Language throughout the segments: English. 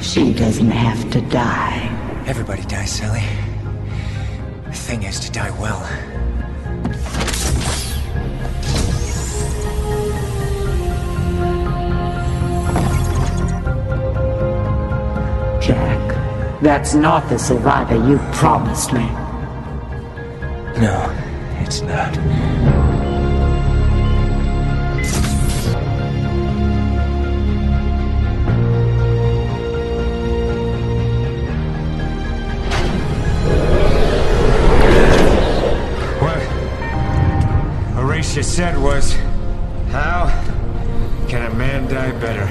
She doesn't have to die. Everybody dies, Sally. The thing is to die well. Jack, that's not the survivor you promised me. No, it's not. Horatio said was, How can a man die better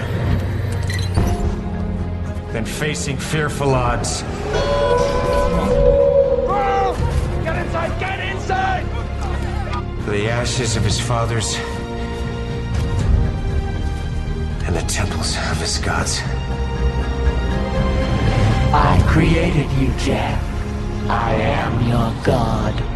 than facing fearful odds? Get inside! Get inside! The ashes of his fathers and the temples of his gods. I created you, Jack. I am your god.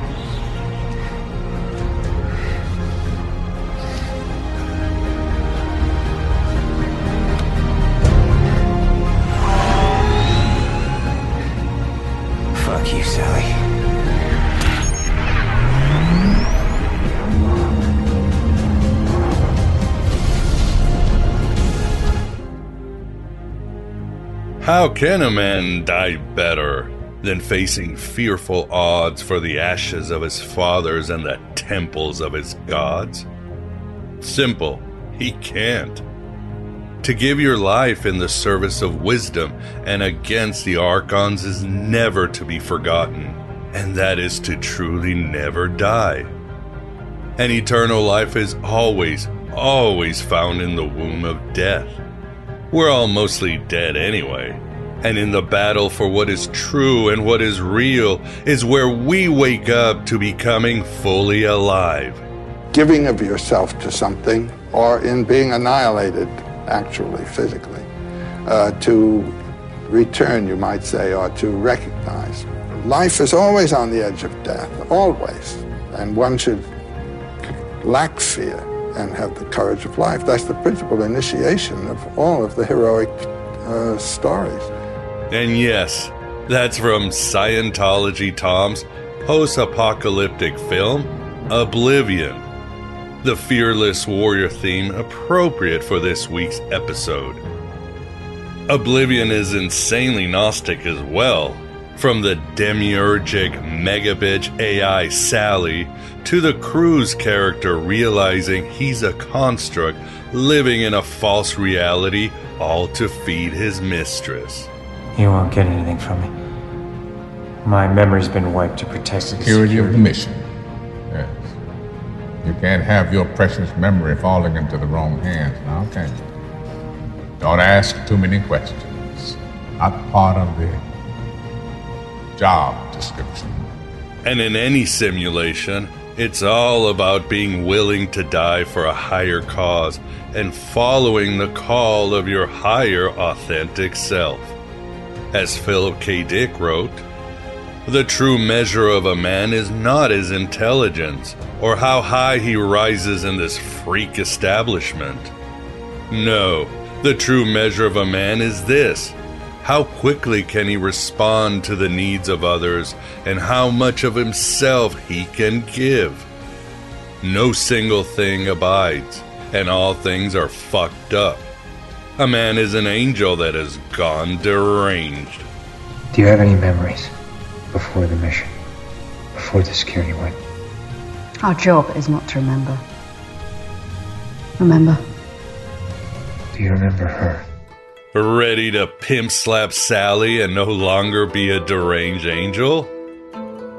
Fuck you, Sally. How can a man die better than facing fearful odds for the ashes of his fathers and the temples of his gods? Simple, he can't. To give your life in the service of wisdom and against the archons is never to be forgotten, and that is to truly never die. And eternal life is always, always found in the womb of death. We're all mostly dead anyway. And in the battle for what is true and what is real is where we wake up to becoming fully alive. giving of yourself to something or in being annihilated, actually, physically, uh, to return, you might say, or to recognize. Life is always on the edge of death, always. And one should lack fear and have the courage of life. That's the principal initiation of all of the heroic uh, stories. And yes, that's from Scientology Tom's post apocalyptic film, Oblivion. The fearless warrior theme appropriate for this week's episode. Oblivion is insanely Gnostic as well, from the demiurgic megabitch AI Sally to the Cruise's character realizing he's a construct living in a false reality, all to feed his mistress. You won't get anything from me. My memory's been wiped to protect the security of the mission. You can't have your precious memory falling into the wrong hands now, can you? Don't ask too many questions. Not part of the job description. And in any simulation, it's all about being willing to die for a higher cause and following the call of your higher authentic self. As Philip K. Dick wrote, the true measure of a man is not his intelligence or how high he rises in this freak establishment. No, the true measure of a man is this how quickly can he respond to the needs of others and how much of himself he can give? No single thing abides, and all things are fucked up. A man is an angel that has gone deranged. Do you have any memories before the mission? Before the security went? Our job is not to remember. Remember? Do you remember her? Ready to pimp slap Sally and no longer be a deranged angel?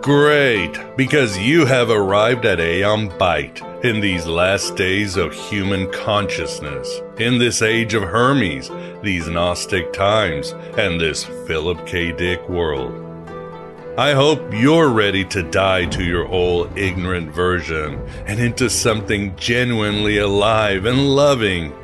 Great, because you have arrived at Aeon Byte in these last days of human consciousness, in this age of Hermes, these Gnostic times, and this Philip K. Dick world. I hope you're ready to die to your old ignorant version and into something genuinely alive and loving,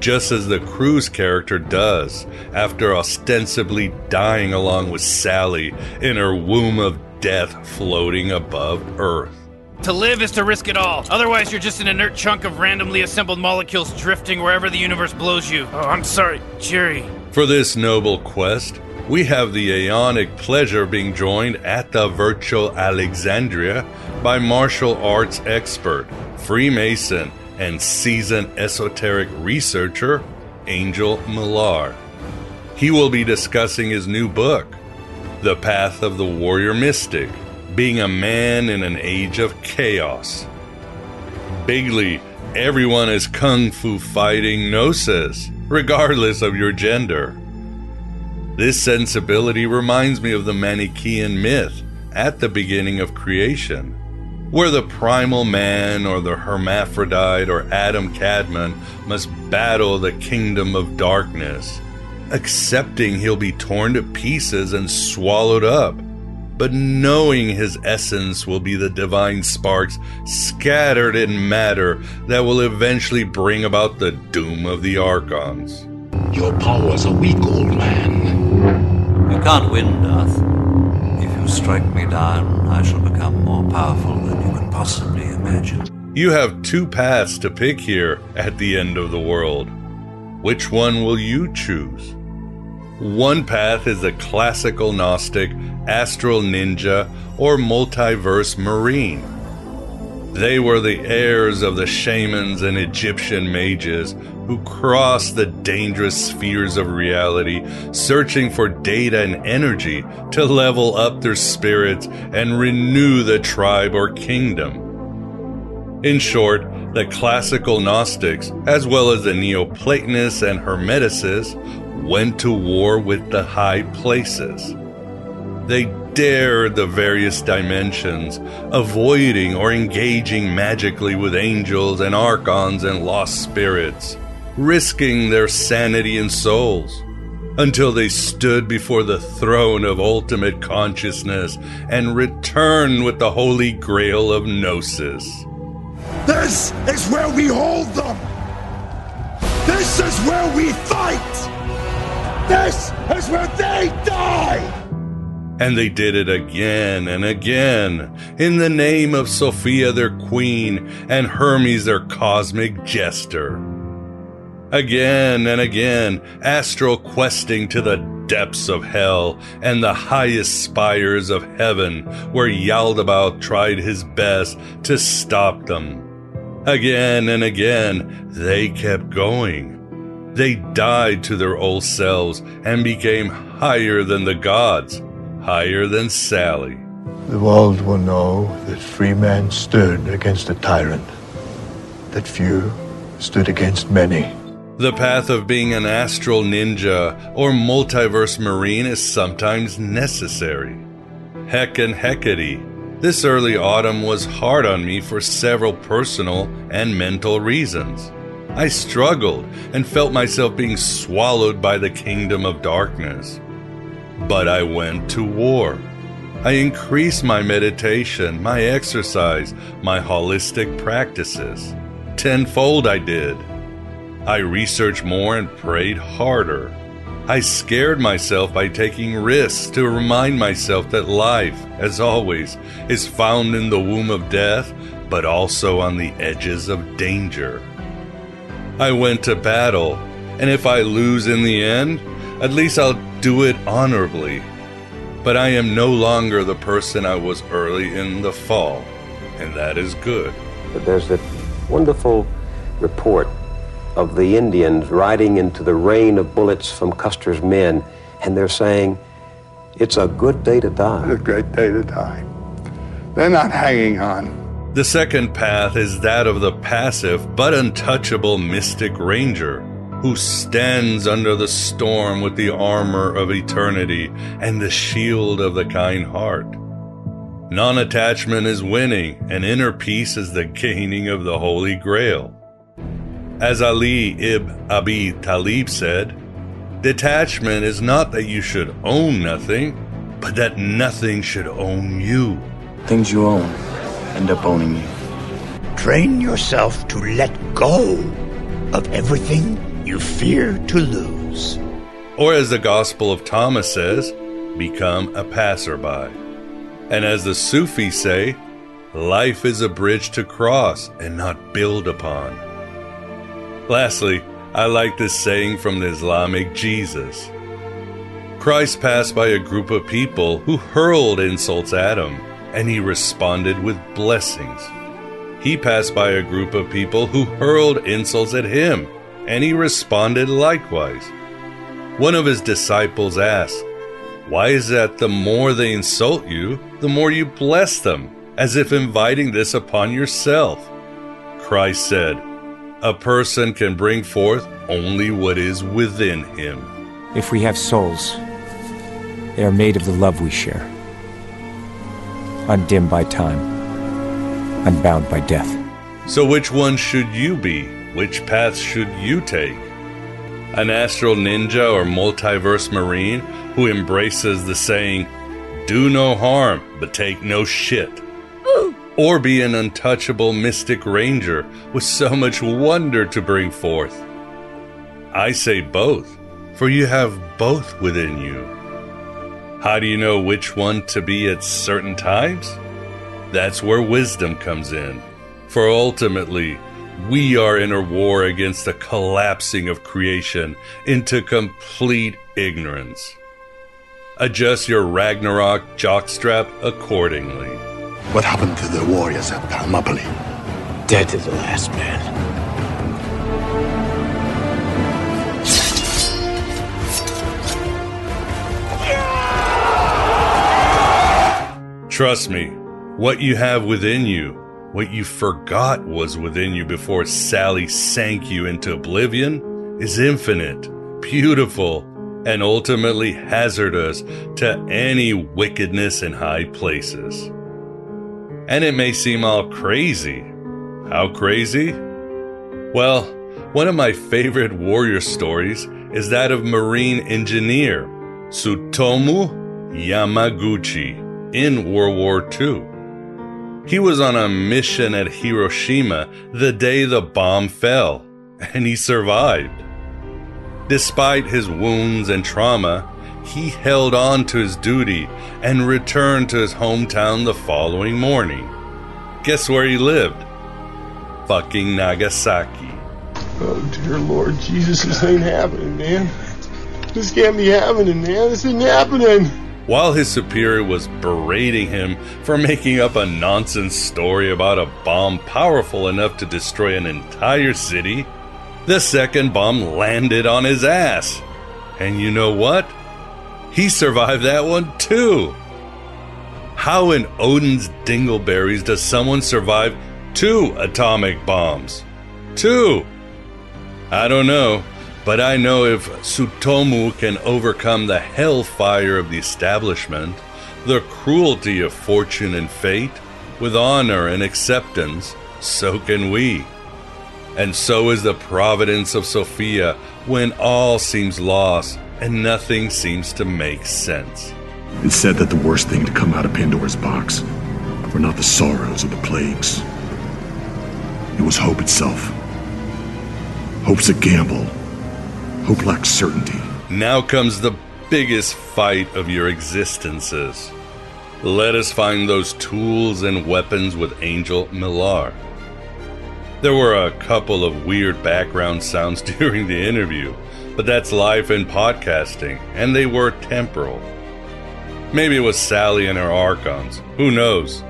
just as the Cruise character does after ostensibly dying along with Sally in her womb of death floating above Earth. To live is to risk it all. Otherwise, you're just an inert chunk of randomly assembled molecules drifting wherever the universe blows you. Oh, I'm sorry, Jerry. For this noble quest, we have the aeonic pleasure of being joined at the virtual Alexandria by martial arts expert, Freemason, and seasoned esoteric researcher, Angel Millar. He will be discussing his new book, The Path of the Warrior Mystic Being a Man in an Age of Chaos. Bigly, everyone is kung fu fighting gnosis, regardless of your gender. This sensibility reminds me of the Manichaean myth at the beginning of creation, where the primal man or the hermaphrodite or Adam Kadmon must battle the kingdom of darkness, accepting he'll be torn to pieces and swallowed up, but knowing his essence will be the divine sparks scattered in matter that will eventually bring about the doom of the Archons. Your powers are weak, old man. Can't win, Darth. If you strike me down, I shall become more powerful than you can possibly imagine. You have two paths to pick here at the end of the world. Which one will you choose? One path is a classical Gnostic, astral ninja, or multiverse marine. They were the heirs of the shamans and Egyptian mages who crossed the dangerous spheres of reality, searching for data and energy to level up their spirits and renew the tribe or kingdom. In short, the classical Gnostics, as well as the Neoplatonists and Hermeticists, went to war with the high places. They dared the various dimensions, avoiding or engaging magically with angels and archons and lost spirits, risking their sanity and souls, until they stood before the throne of ultimate consciousness and returned with the holy grail of Gnosis. This is where we hold them! This is where we fight! This is where they die! And they did it again and again, in the name of Sophia, their queen, and Hermes, their cosmic jester. Again and again, astral questing to the depths of hell and the highest spires of heaven, where Yaldabaoth tried his best to stop them. Again and again, they kept going. They died to their old selves and became higher than the gods, higher than Sally. The world will know that free men stood against a tyrant, that few stood against many. The path of being an astral ninja or multiverse marine is sometimes necessary. Heck and Hecate, this early autumn was hard on me for several personal and mental reasons. I struggled and felt myself being swallowed by the kingdom of darkness. But I went to war. I increased my meditation, my exercise, my holistic practices. Tenfold I did. I researched more and prayed harder. I scared myself by taking risks to remind myself that life, as always, is found in the womb of death, but also on the edges of danger. I went to battle, and if I lose in the end, at least I'll do it honorably. But I am no longer the person I was early in the fall, and that is good. But there's that wonderful report of the Indians riding into the rain of bullets from Custer's men, and they're saying, It's a good day to die. It's a great day to die. They're not hanging on. The second path is that of the passive but untouchable mystic ranger who stands under the storm with the armor of eternity and the shield of the kind heart. Non attachment is winning, and inner peace is the gaining of the Holy Grail. As Ali ibn Abi Talib said, detachment is not that you should own nothing, but that nothing should own you. Things you own end up owning you. Train yourself to let go of everything you fear to lose. Or as the Gospel of Thomas says, become a passerby. And as the Sufis say, life is a bridge to cross and not build upon. Lastly, I like this saying from the Islamic Jesus. Christ passed by a group of people who hurled insults at him, and he responded with blessings. He passed by a group of people who hurled insults at him, and he responded likewise. One of his disciples asked, Why is that the more they insult you, the more you bless them, as if inviting this upon yourself? Christ said, A person can bring forth only what is within him. If we have souls, they are made of the love we share, undimmed by time, unbound by death. So, which one should you be? Which path should you take? An astral ninja or multiverse marine who embraces the saying, do no harm, but take no shit? Or be an untouchable mystic ranger with so much wonder to bring forth? I say both, for you have both within you. How do you know which one to be at certain times? That's where wisdom comes in. For ultimately, we are in a war against the collapsing of creation into complete ignorance. Adjust your Ragnarok jockstrap accordingly. What happened to the warriors at Thermopylae? Dead to the last man. Trust me, what you have within you, what you forgot was within you before Sally sank you into oblivion, is infinite, beautiful, and ultimately hazardous to any wickedness in high places. And it may seem all crazy. How crazy? Well, one of my favorite warrior stories is that of Marine engineer Tsutomu Yamaguchi in World War II. He was on a mission at Hiroshima the day the bomb fell, and he survived. Despite his wounds and trauma, he held on to his duty and returned to his hometown the following morning. Guess where he lived? Fucking Nagasaki. Oh, dear Lord Jesus, this ain't happening, man. This can't be happening, man. This ain't happening. While his superior was berating him for making up a nonsense story about a bomb powerful enough to destroy an entire city, the second bomb landed on his ass. And you know what? He survived that one too. How in Odin's dingleberries does someone survive two atomic bombs? Two! I don't know, but I know if Tsutomu can overcome the hellfire of the establishment, the cruelty of fortune and fate, with honor and acceptance, so can we. And so is the providence of Sophia when all seems lost and nothing seems to make sense. It's said that the worst thing to come out of Pandora's box were not the sorrows or the plagues. It was hope itself. Hope's a gamble. Certainty. Now comes the biggest fight of your existences. Let us find those tools and weapons with Angel Millar. There were a couple of weird background sounds during the interview, but that's life in podcasting, and they were temporal. Maybe it was Sally and her Archons. Who knows?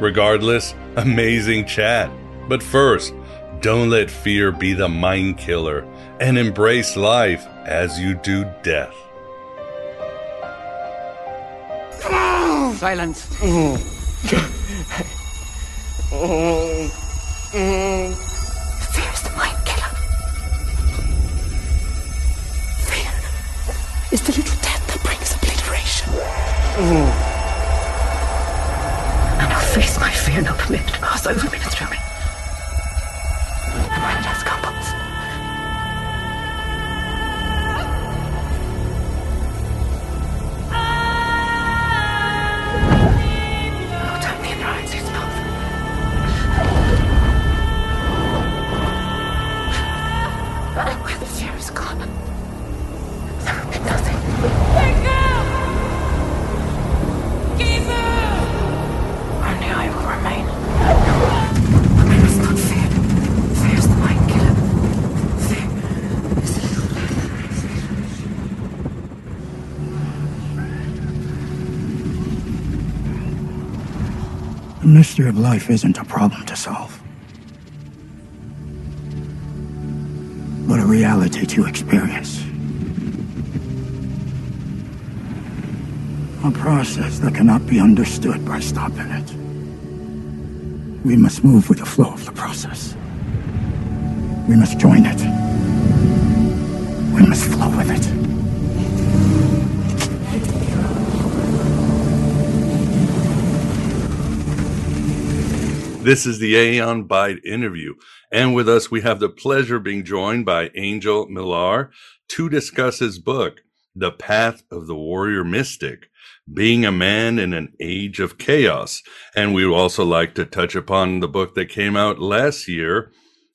Regardless, amazing chat. But first, don't let fear be the mind killer and embrace life as you do death. Silence. Fear is the mind killer. Fear is the little death that brings obliteration. And I'll face my fear, not permit it to pass over me and through me. The mind has couples. Where the fear is gone, there will be nothing. Only I will remain. Not fear. Is the mind killer. Fear is the. The mystery of life isn't a problem to solve, reality to experience. A process that cannot be understood by stopping it. We must move with the flow of the process. We must join it. We must flow with it. This is the Aeon Byte interview. And with us, we have the pleasure of being joined by Angel Millar to discuss his book, The Path of the Warrior Mystic Being a Man in an Age of Chaos. And we would also like to touch upon the book that came out last year,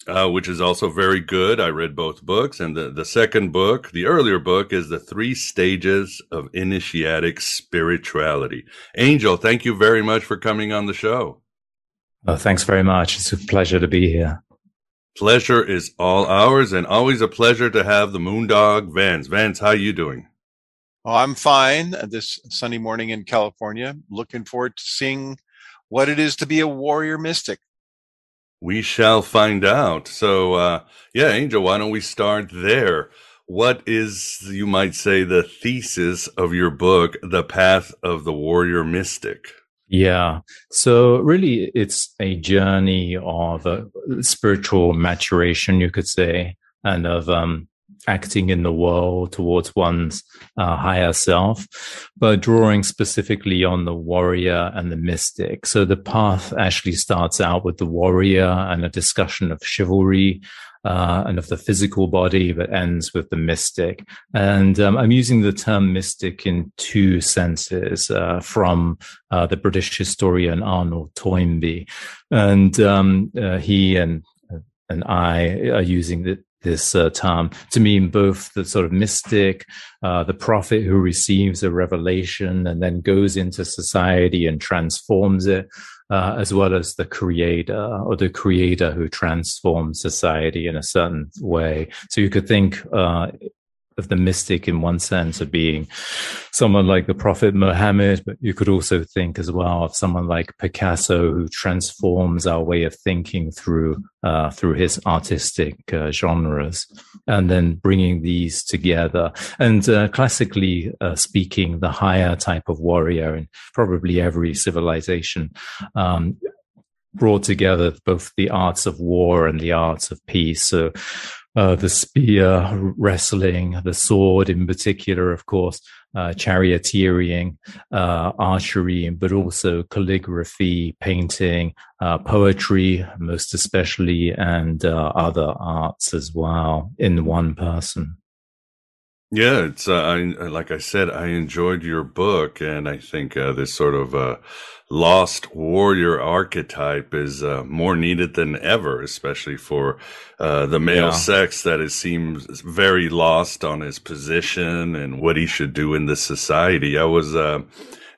uh, which is also very good. I read both books. And the, the second book, the earlier book, is The Three Stages of Initiatic Spirituality. Angel, thank you very much for coming on the show. Oh, thanks very much. It's a pleasure to be here. Pleasure is all ours, and always a pleasure to have the Moondog Vance. Vance, how you doing? Oh, I'm fine this sunny morning in California. Looking forward to seeing what it is to be a warrior mystic. We shall find out. So, uh, yeah, Angel, why don't we start there? What is, you might say, the thesis of your book, The Path of the Warrior Mystic? Yeah. So really, it's a journey of uh, spiritual maturation, you could say, and of um, acting in the world towards one's uh, higher self, but drawing specifically on the warrior and the mystic. So the path actually starts out with the warrior and a discussion of chivalry. Uh, and of the physical body, but ends with the mystic. And um, I'm using the term mystic in two senses uh, from uh, the British historian Arnold Toynbee, and um, uh, he and and I are using the, this uh, term to mean both the sort of mystic, uh, the prophet who receives a revelation and then goes into society and transforms it, uh, as well as the creator or the creator who transforms society in a certain way. So you could think uh, of the mystic in one sense of being someone like the Prophet Muhammad, but you could also think as well of someone like Picasso who transforms our way of thinking through uh, through his artistic uh, genres, and then bringing these together. And uh, classically uh, speaking, the higher type of warrior in probably every civilization. Um, brought together both the arts of war and the arts of peace. So uh, the spear, wrestling, the sword in particular, of course, uh, charioteering, uh, archery, but also calligraphy, painting, uh, poetry, most especially, and uh, other arts as well in one person. Yeah, it's uh, I, like I said, I enjoyed your book, and I think uh, this sort of uh, lost warrior archetype is uh, more needed than ever, especially for uh, the male Yeah. sex that it seems very lost on his position and what he should do in this society. I was uh,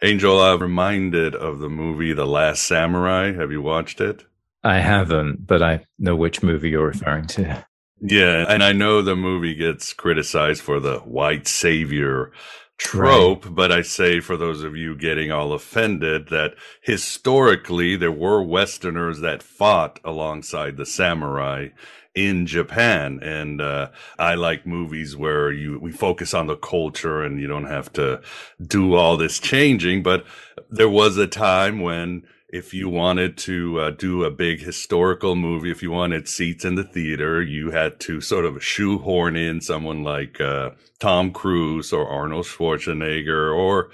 Angel, I'm reminded of the movie The Last Samurai. Have you watched it? I haven't, but I know which movie you're referring to. Yeah, and I know the movie gets criticized for the white savior trope, but I say for those of you getting all offended that historically there were Westerners that fought alongside the samurai in Japan. And uh, I like movies where you we focus on the culture and you don't have to do all this changing. But there was a time when if you wanted to uh, do a big historical movie, if you wanted seats in the theater, you had to sort of shoehorn in someone like uh, Tom Cruise or Arnold Schwarzenegger or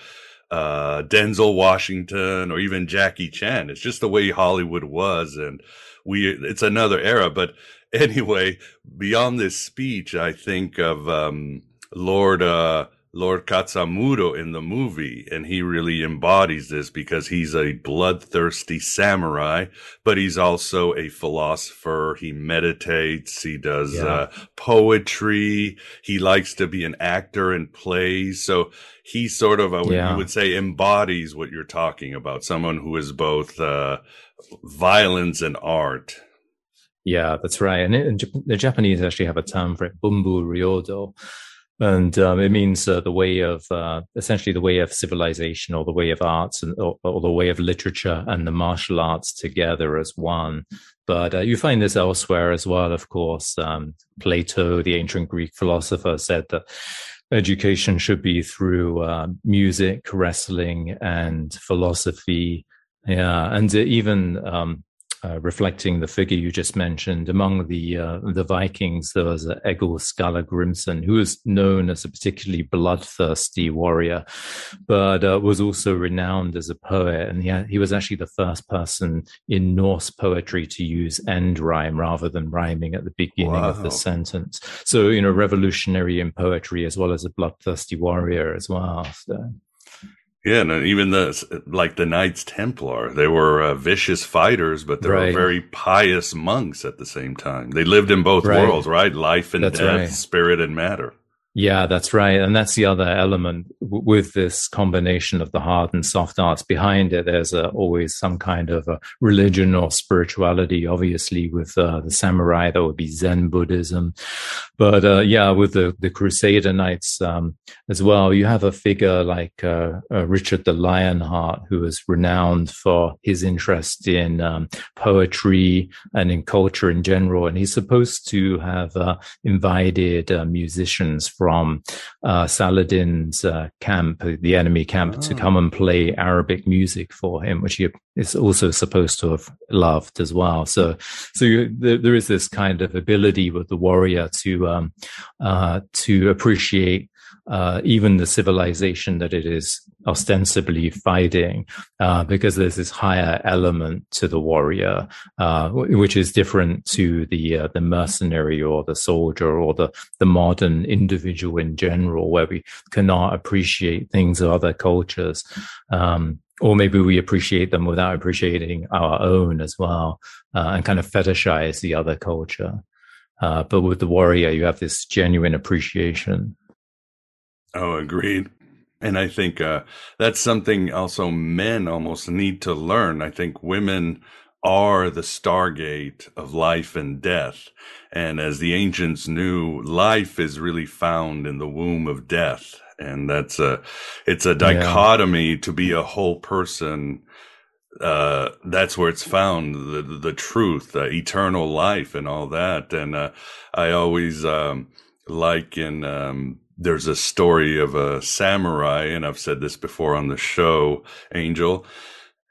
uh, Denzel Washington or even Jackie Chan. It's just the way Hollywood was, and we it's another era. But anyway, beyond this speech, I think of um, Lord uh, Lord Katsumoto in the movie, and he really embodies this because he's a bloodthirsty samurai, but he's also a philosopher. He meditates, he does Yeah. uh, poetry, he likes to be an actor and plays. So he sort of, I would, Yeah. you would say, embodies what you're talking about. Someone who is both uh, violence and art. Yeah, that's right. And in Jap- the Japanese actually have a term for it, bunbu ryodo. And um, it means uh, the way of, uh, essentially the way of civilization or the way of arts and, or, or the way of literature and the martial arts together as one. But uh, you find this elsewhere as well, of course. Um, Plato, the ancient Greek philosopher, said that education should be through uh, music, wrestling, and philosophy. Yeah, and even um, uh, reflecting the figure you just mentioned, among the uh, the Vikings, there was uh, Egil Skallagrimsson, who was known as a particularly bloodthirsty warrior, but uh, was also renowned as a poet. And he, had, he was actually the first person in Norse poetry to use end rhyme rather than rhyming at the beginning of the sentence. So, you know, revolutionary in poetry as well as a bloodthirsty warrior as well. So. Yeah, and even the like the Knights Templar, they were uh, vicious fighters, but they were very pious monks at the same time. They lived in both Right. worlds, right? Life and That's death, right. spirit and matter. Yeah, that's right. And that's the other element w- with this combination of the hard and soft arts. Behind it, there's always some kind of a religion or spirituality. Obviously, with uh, the samurai, that would be Zen Buddhism. But uh, yeah, with the, the Crusader Knights um, as well, you have a figure like uh, uh, Richard the Lionheart, who is renowned for his interest in um, poetry and in culture in general. And he's supposed to have uh, invited uh, musicians from uh, Saladin's uh, camp, the enemy camp, to come and play Arabic music for him, which he is also supposed to have loved as well. So, so you, there, there is this kind of ability with the warrior to um, uh, to appreciate uh, even the civilization that it is ostensibly fighting, uh, because there's this higher element to the warrior, uh, wh- which is different to the uh, the mercenary or the soldier or the the modern individual in general, where we cannot appreciate things of other cultures. Um, or maybe we appreciate them without appreciating our own as well, uh, and kind of fetishize the other culture. Uh, but with the warrior, you have this genuine appreciation. Oh, agreed. And I think uh, that's something also men almost need to learn. I think women are the stargate of life and death. And as the ancients knew, life is really found in the womb of death. And that's a, it's a dichotomy to be a whole person. Uh, that's where it's found, the, the, the truth, uh, eternal life and all that. And, uh, I always, um, like in, um, there's a story of a samurai, and I've said this before on the show, Angel.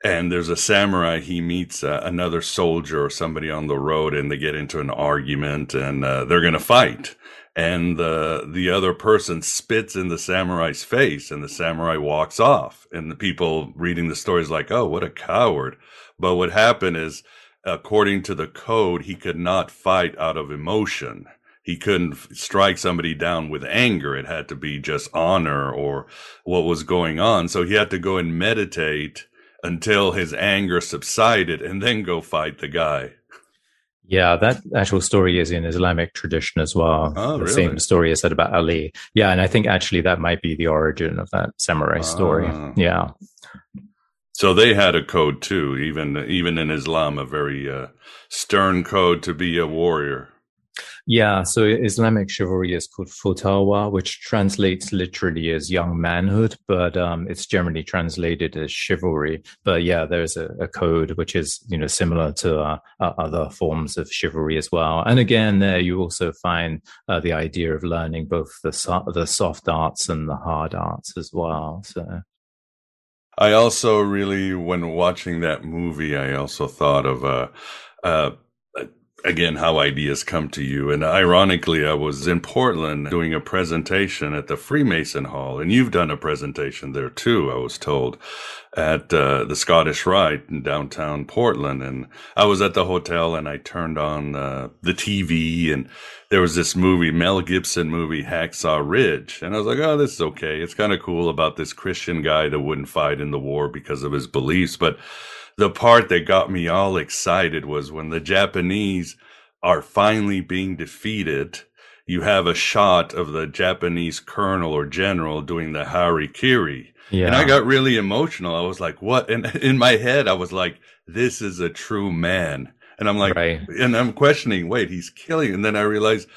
And there's a samurai, he meets uh, another soldier or somebody on the road, and they get into an argument, and uh, they're going to fight. And the the other person spits in the samurai's face, and the samurai walks off. And the people reading the story is like, "Oh, what a coward!" But what happened is, according to the code, he could not fight out of emotion he couldn't strike somebody down with anger. It had to be just honor or what was going on. So he had to go and meditate until his anger subsided and then go fight the guy. Yeah, that actual story is in Islamic tradition as well. Oh, the really? same story is said about Ali. Yeah, and I think actually that might be the origin of that samurai story. Ah. Yeah. So they had a code too, even even in Islam, a very uh, stern code to be a warrior. Yeah, so Islamic chivalry is called futuwwa, which translates literally as young manhood, but um, it's generally translated as chivalry. But yeah, there's a, a code which is you know similar to uh, uh, other forms of chivalry as well. And again, there you also find uh, the idea of learning both the so- the soft arts and the hard arts as well. So. I also really, when watching that movie, I also thought of uh, uh, again how ideas come to you. And ironically i was in portland doing a presentation at the freemason hall and you've done a presentation there too i was told at uh, the scottish rite in downtown portland. And i was at the hotel and i turned on uh, the tv and there was this movie mel gibson movie hacksaw ridge. And i was like oh this is okay. It's kind of cool about this christian guy that wouldn't fight in the war because of his beliefs. But the part that got me all excited was when the Japanese are finally being defeated. You have a shot of the Japanese colonel or general doing the harikiri. Yeah. And I got really emotional. I was like, what? And in my head, I was like, this is a true man. And I'm like, right. and I'm questioning, wait, he's killing. And then I realized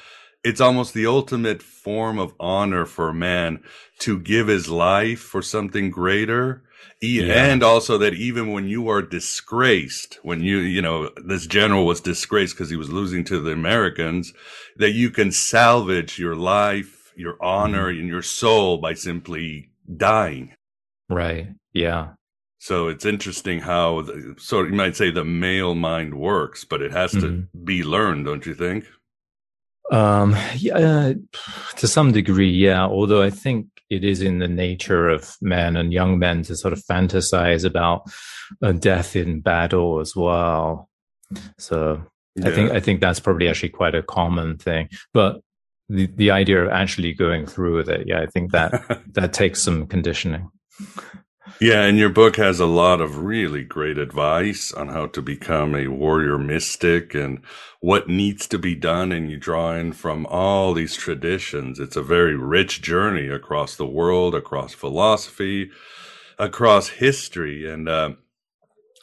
it's almost the ultimate form of honor for a man to give his life for something greater yeah. and also that even when you are disgraced, when you, you know, this general was disgraced because he was losing to the Americans, that you can salvage your life, your honor, mm-hmm. and your soul by simply dying. Right. Yeah. So it's interesting how, the, so you might say the male mind works, but it has mm-hmm. to be learned, don't you think? Um, yeah, uh, to some degree, yeah. Although I think it is in the nature of men and young men to sort of fantasize about a death in battle as well. So yeah. I think I think that's probably actually quite a common thing. But the the idea of actually going through with it, yeah, I think that that takes some conditioning. Yeah, and your book has a lot of really great advice on how to become a warrior mystic and what needs to be done. And you draw in from all these traditions. It's a very rich journey across the world, across philosophy, across history. And uh,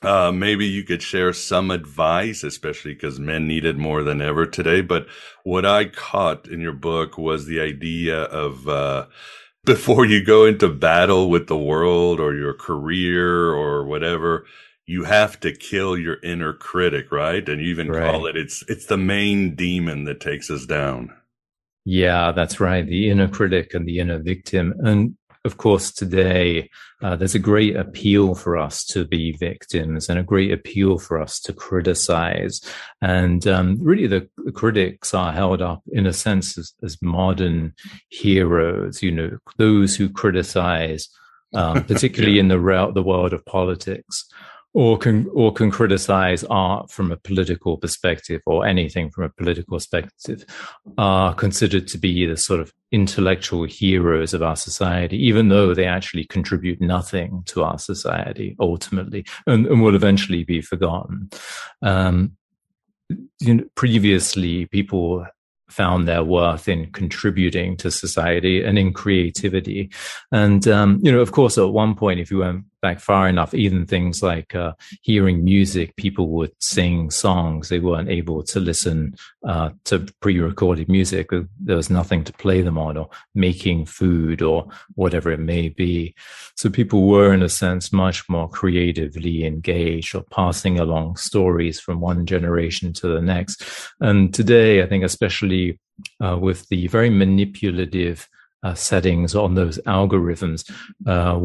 uh, maybe you could share some advice, especially because men need it more than ever today. But what I caught in your book was the idea of, uh, before you go into battle with the world or your career or whatever you have to kill your inner critic right? And you even right. call it it's it's the main demon that takes us down. Yeah that's right. The inner critic and the inner victim. And of course, today uh, there's a great appeal for us to be victims and a great appeal for us to criticize. And um, really, the, the, critics are held up, in a sense, as, as modern heroes. You know, those who criticize, um, particularly in the the world of politics or can or can criticize art from a political perspective or anything from a political perspective are considered to be the sort of intellectual heroes of our society even though they actually contribute nothing to our society ultimately and, and will eventually be forgotten. Um, you know, previously people found their worth in contributing to society and in creativity. And, um, you know, of course, at one point, if you went back far enough, even things like uh, hearing music, people would sing songs. They weren't able to listen uh, to pre recorded music. There was nothing to play them on, or making food, or whatever it may be. So people were, in a sense, much more creatively engaged or passing along stories from one generation to the next. And today, I think, especially uh, with the very manipulative uh, settings on those algorithms, uh,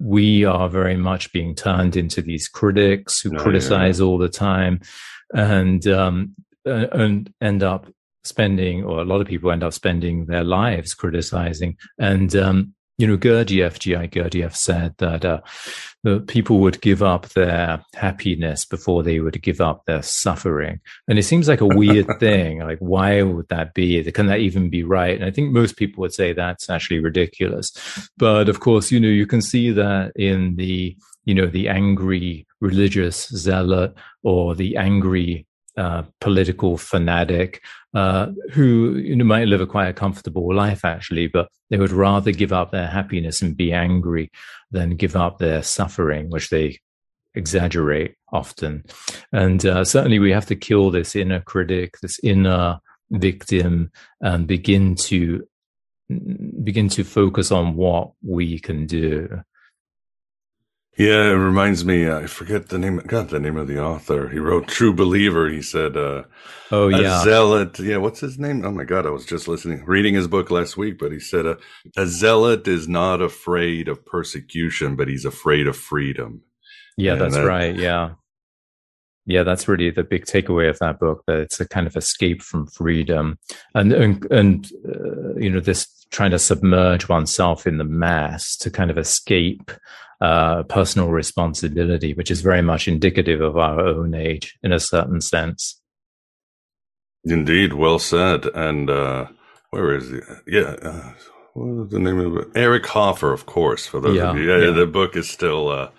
we are very much being turned into these critics who oh, criticize yeah. all the time and um, and end up spending or a lot of people end up spending their lives criticizing and um, you know, Gurdjieff, G.I. Gurdjieff said that uh, the people would give up their happiness before they would give up their suffering. And it seems like a weird thing. Like, why would that be? Can that even be right? And I think most people would say that's actually ridiculous. But of course, you know, you can see that in the, you know, the angry religious zealot or the angry uh, political fanatic uh, who you know, might live a quite a comfortable life actually, but they would rather give up their happiness and be angry than give up their suffering, which they exaggerate often. And uh, certainly, we have to kill this inner critic, this inner victim and begin to begin to focus on what we can do. Yeah, it reminds me. I forget the name. God, the name of the author. He wrote True Believer. He said, uh, "Oh a yeah, zealot." Yeah, what's his name? Oh my God, I was just listening, reading his book last week. But he said, uh, "A zealot is not afraid of persecution, but he's afraid of freedom." Yeah, And that's that- right. Yeah. Yeah, that's really the big takeaway of that book. That it's a kind of escape from freedom, and and, and uh, you know this trying to submerge oneself in the mass to kind of escape uh, personal responsibility, which is very much indicative of our own age in a certain sense. Indeed, well said. And uh, where is he? Yeah, uh, what was the name of it? Eric Hoffer, of course. For those Yeah, of you, yeah, yeah. the book is still. Uh,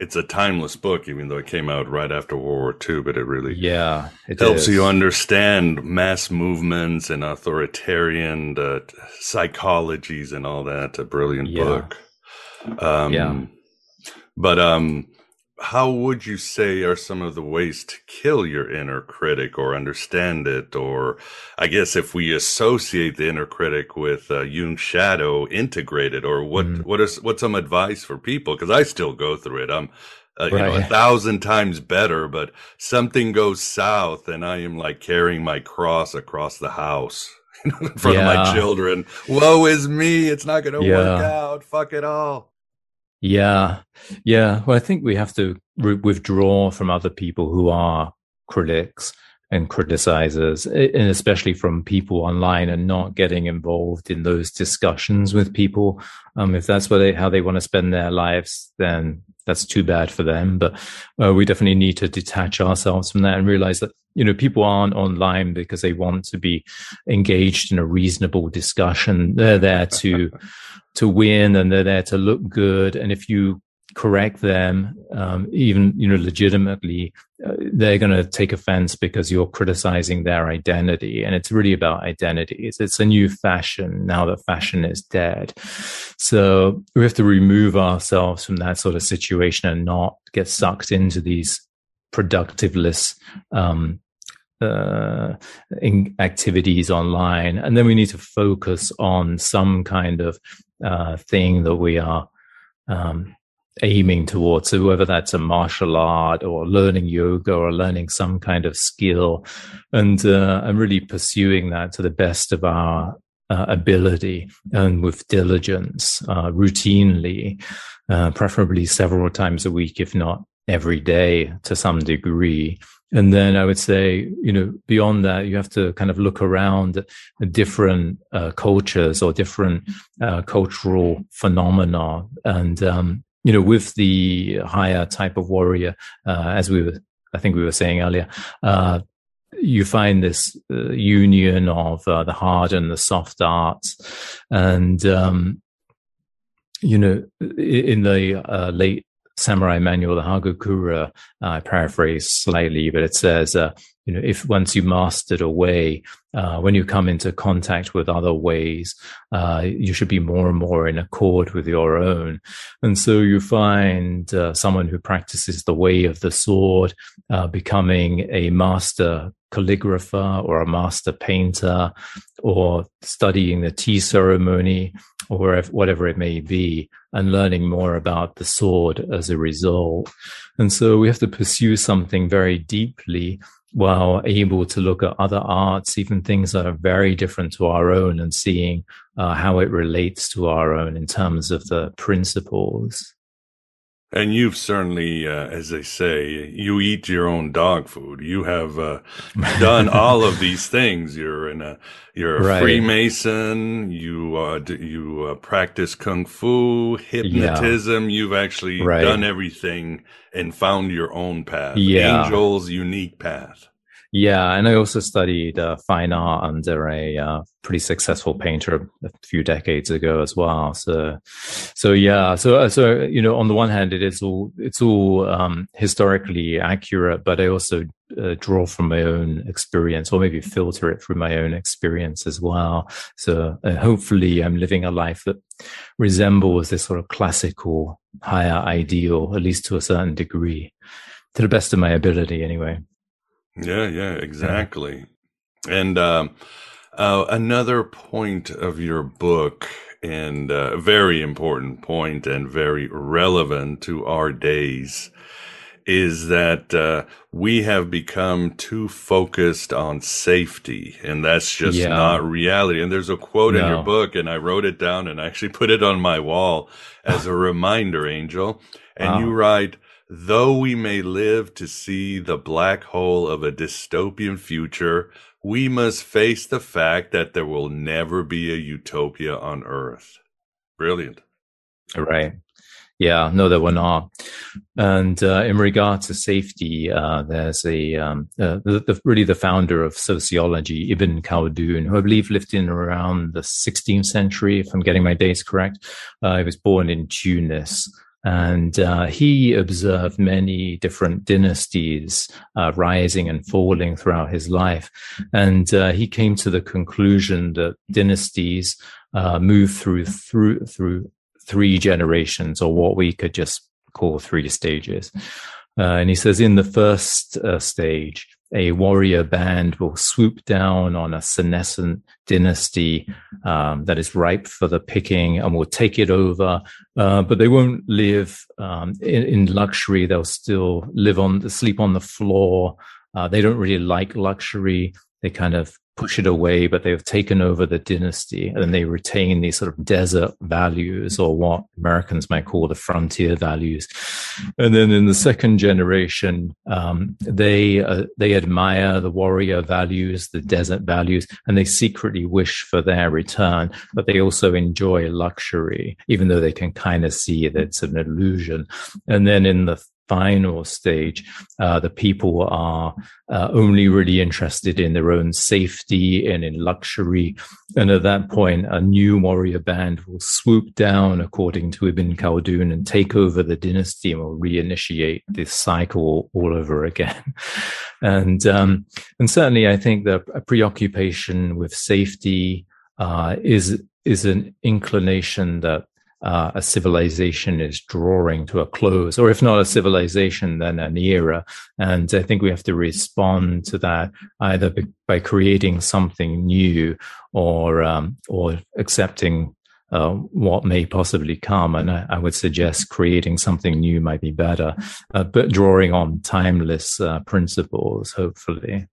it's a timeless book, even though it came out right after World War II. But it really Yeah, it helps is. you understand mass movements and authoritarian uh, psychologies and all that. A brilliant book. Um, Yeah. But um, how would you say are some of the ways to kill your inner critic or understand it? Or I guess if we associate the inner critic with uh, Jung's shadow, integrate it, or what? Mm-hmm. What is what's some advice for people? Because I still go through it. I'm. Uh, you know, a thousand times better, but something goes south, and I am like carrying my cross across the house in front of my children. Woe is me! It's not going to work out. Fuck it all. Yeah, yeah. Well, I think we have to re- withdraw from other people who are critics and criticizers, and especially from people online, and not getting involved in those discussions with people. Um, if that's what they, how they want to spend their lives, then that's too bad for them. But uh, we definitely need to detach ourselves from that and realize that you know people aren't online because they want to be engaged in a reasonable discussion. They're there to to win and they're there to look good. And if you correct them, um, even you know legitimately, uh, they're going to take offense because you're criticizing their identity. And it's really about identity. It's, it's a new fashion now that fashion is dead. So we have to remove ourselves from that sort of situation and not get sucked into these productiveless um, uh, in activities online, and then we need to focus on some kind of uh, thing that we are um, aiming towards. So whether that's a martial art or learning yoga or learning some kind of skill, and uh, and really pursuing that to the best of our uh, ability and with diligence, uh, routinely, uh, preferably several times a week, if not every day to some degree. And then I would say, you know, beyond that, you have to kind of look around at different uh, cultures or different uh, cultural phenomena. And, um, you know, with the higher type of warrior, uh, as we were, I think we were saying earlier, uh, you find this uh, union of uh, the hard and the soft arts. And, um, you know, in the uh, late samurai manual, the Hagakure, I paraphrase slightly, but it says, uh, you know, if once you mastered a way, uh, when you come into contact with other ways, uh, you should be more and more in accord with your own. And so you find uh, someone who practices the way of the sword uh, becoming a master calligrapher or a master painter or studying the tea ceremony or whatever it may be and learning more about the sword as a result. And so we have to pursue something very deeply while able to look at other arts, even things that are very different to our own and seeing uh, how it relates to our own in terms of the principles. And you've certainly, uh, as they say, you eat your own dog food. You have uh, done all of these things. You're in a, you're a Right. Freemason. You uh, d- you uh, practice kung fu, hypnotism. You've actually Right. done everything and found your own path. Yeah. Angel's unique path. Yeah, and I also studied uh, fine art under a uh, pretty successful painter a few decades ago as well. So, so yeah, so uh, so you know, on the one hand, it is all it's all um, historically accurate, but I also uh, draw from my own experience, or maybe filter it through my own experience as well. So, uh, hopefully, I'm living a life that resembles this sort of classical higher ideal, at least to a certain degree, to the best of my ability, anyway. Yeah, yeah, exactly. And um, Uh, another point of your book, and a very important point and very relevant to our days, is that uh, we have become too focused on safety, and that's just Yeah. not reality. And there's a quote in your book, and I wrote it down and I actually put it on my wall as a reminder, Angel. And Wow. you write, though we may live to see the black hole of a dystopian future, we must face the fact that there will never be a utopia on Earth. Brilliant. Right. Yeah, no, there were not. And uh, in regard to safety, uh, there's a um, uh, the, the, really the founder of sociology, Ibn Khaldun, who I believe lived in around the 16th century, if I'm getting my dates correct. Uh, he was born in Tunis. And uh, he observed many different dynasties uh, rising and falling throughout his life. And uh, he came to the conclusion that dynasties uh, move through through through three generations, or what we could just call three stages. Uh, and he says, in the first uh, stage, a warrior band will swoop down on a senescent dynasty um, that is ripe for the picking and will take it over. Uh, but they won't live um, in, in luxury. They'll still live on, sleep on the floor. Uh, they don't really like luxury. They kind of push it away, but they've taken over the dynasty and they retain these sort of desert values or what Americans might call the frontier values. And then in the second generation, um, they uh, they admire the warrior values, the desert values, and they secretly wish for their return. But they also enjoy luxury, even though they can kind of see that it's an illusion. And then in the final stage, uh, the people are uh, only really interested in their own safety and in luxury. And at that point, a new warrior band will swoop down, according to Ibn Khaldun, and take over the dynasty and will reinitiate this cycle all over again. And um, and certainly, I think that a preoccupation with safety uh, is is an inclination that uh, a civilization is drawing to a close, or if not a civilization, then an era. And I think we have to respond to that either by, creating something new or um, or accepting uh, what may possibly come. And I, I, would suggest creating something new might be better, uh, but drawing on timeless uh, principles, hopefully.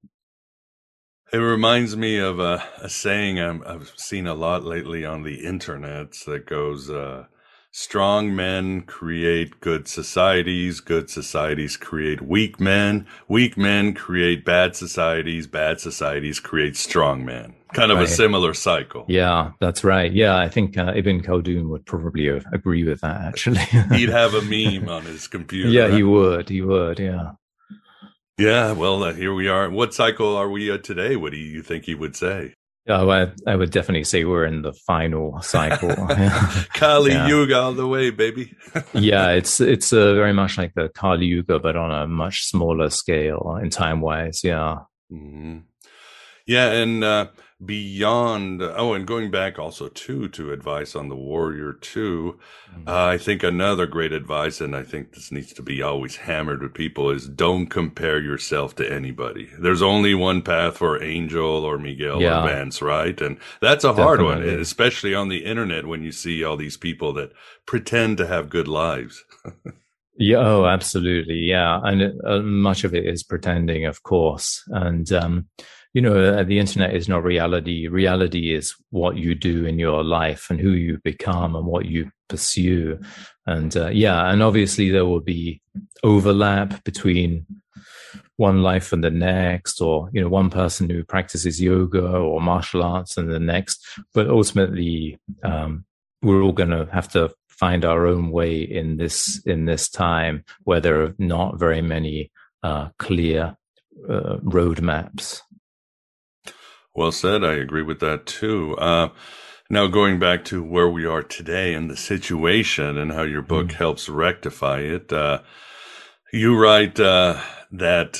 It reminds me of a, a saying i have seen a lot lately on the internet that goes, uh, strong men create good societies, good societies create weak men, weak men create bad societies, bad societies create strong men. Kind of Right. a similar cycle. Yeah, that's right. Yeah, I think uh, Ibn Khaldun would probably agree with that, actually. He'd have a meme on his computer. yeah, he would. He would. Yeah. Yeah, well, uh, here we are. What cycle are we at today? What do you think he would say? Oh, I, I would definitely say we're in the final cycle. Kali Yeah. Yuga all the way, baby. yeah, it's it's uh, very much like the Kali Yuga, but on a much smaller scale in time wise. Yeah. Mhm. Yeah, and uh, beyond. Oh, and going back also too to advice on the Warrior too. Uh, I think another great advice, and I think this needs to be always hammered with people, is don't compare yourself to anybody. There's only one path for Angel or Miguel Yeah. or Vance, right? And that's a hard one, especially on the internet when you see all these people that pretend to have good lives. Yeah. Oh, absolutely. Yeah. And it, uh, much of it is pretending, of course. And, um, you know, uh, the internet is not reality. Reality is what you do in your life and who you become and what you pursue. And, uh, yeah. And obviously there will be overlap between one life and the next, or, you know, one person who practices yoga or martial arts and the next. But ultimately, um, we're all going to have to find our own way in this in this time where there are not very many uh, clear uh, roadmaps. Well said. I agree with that too. Uh, now, going back to where we are today and the situation and how your book helps rectify it, uh, you write uh, that,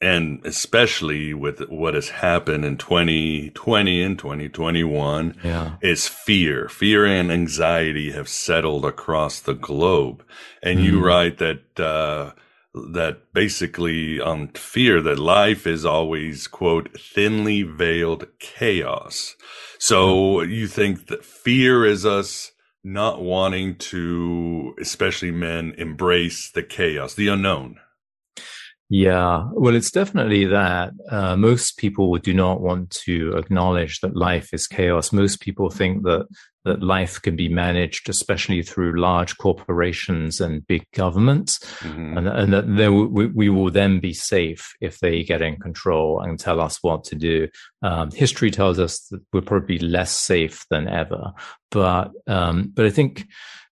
and especially with what has happened in 2020 and 2021, Yeah. is fear. Fear and anxiety have settled across the globe. And you Mhm. write that uh, that basically on fear that life is always quote thinly veiled chaos. So you think that fear is us not wanting to, especially men, embrace the chaos, the unknown. Yeah, well, it's definitely that. Uh, most people do not want to acknowledge that life is chaos. Most people think that that life can be managed, especially through large corporations and big governments, mm-hmm. and, and, that there, we, we, will then be safe if they get in control and tell us what to do. Um, history tells us that we're probably less safe than ever, but um, but I think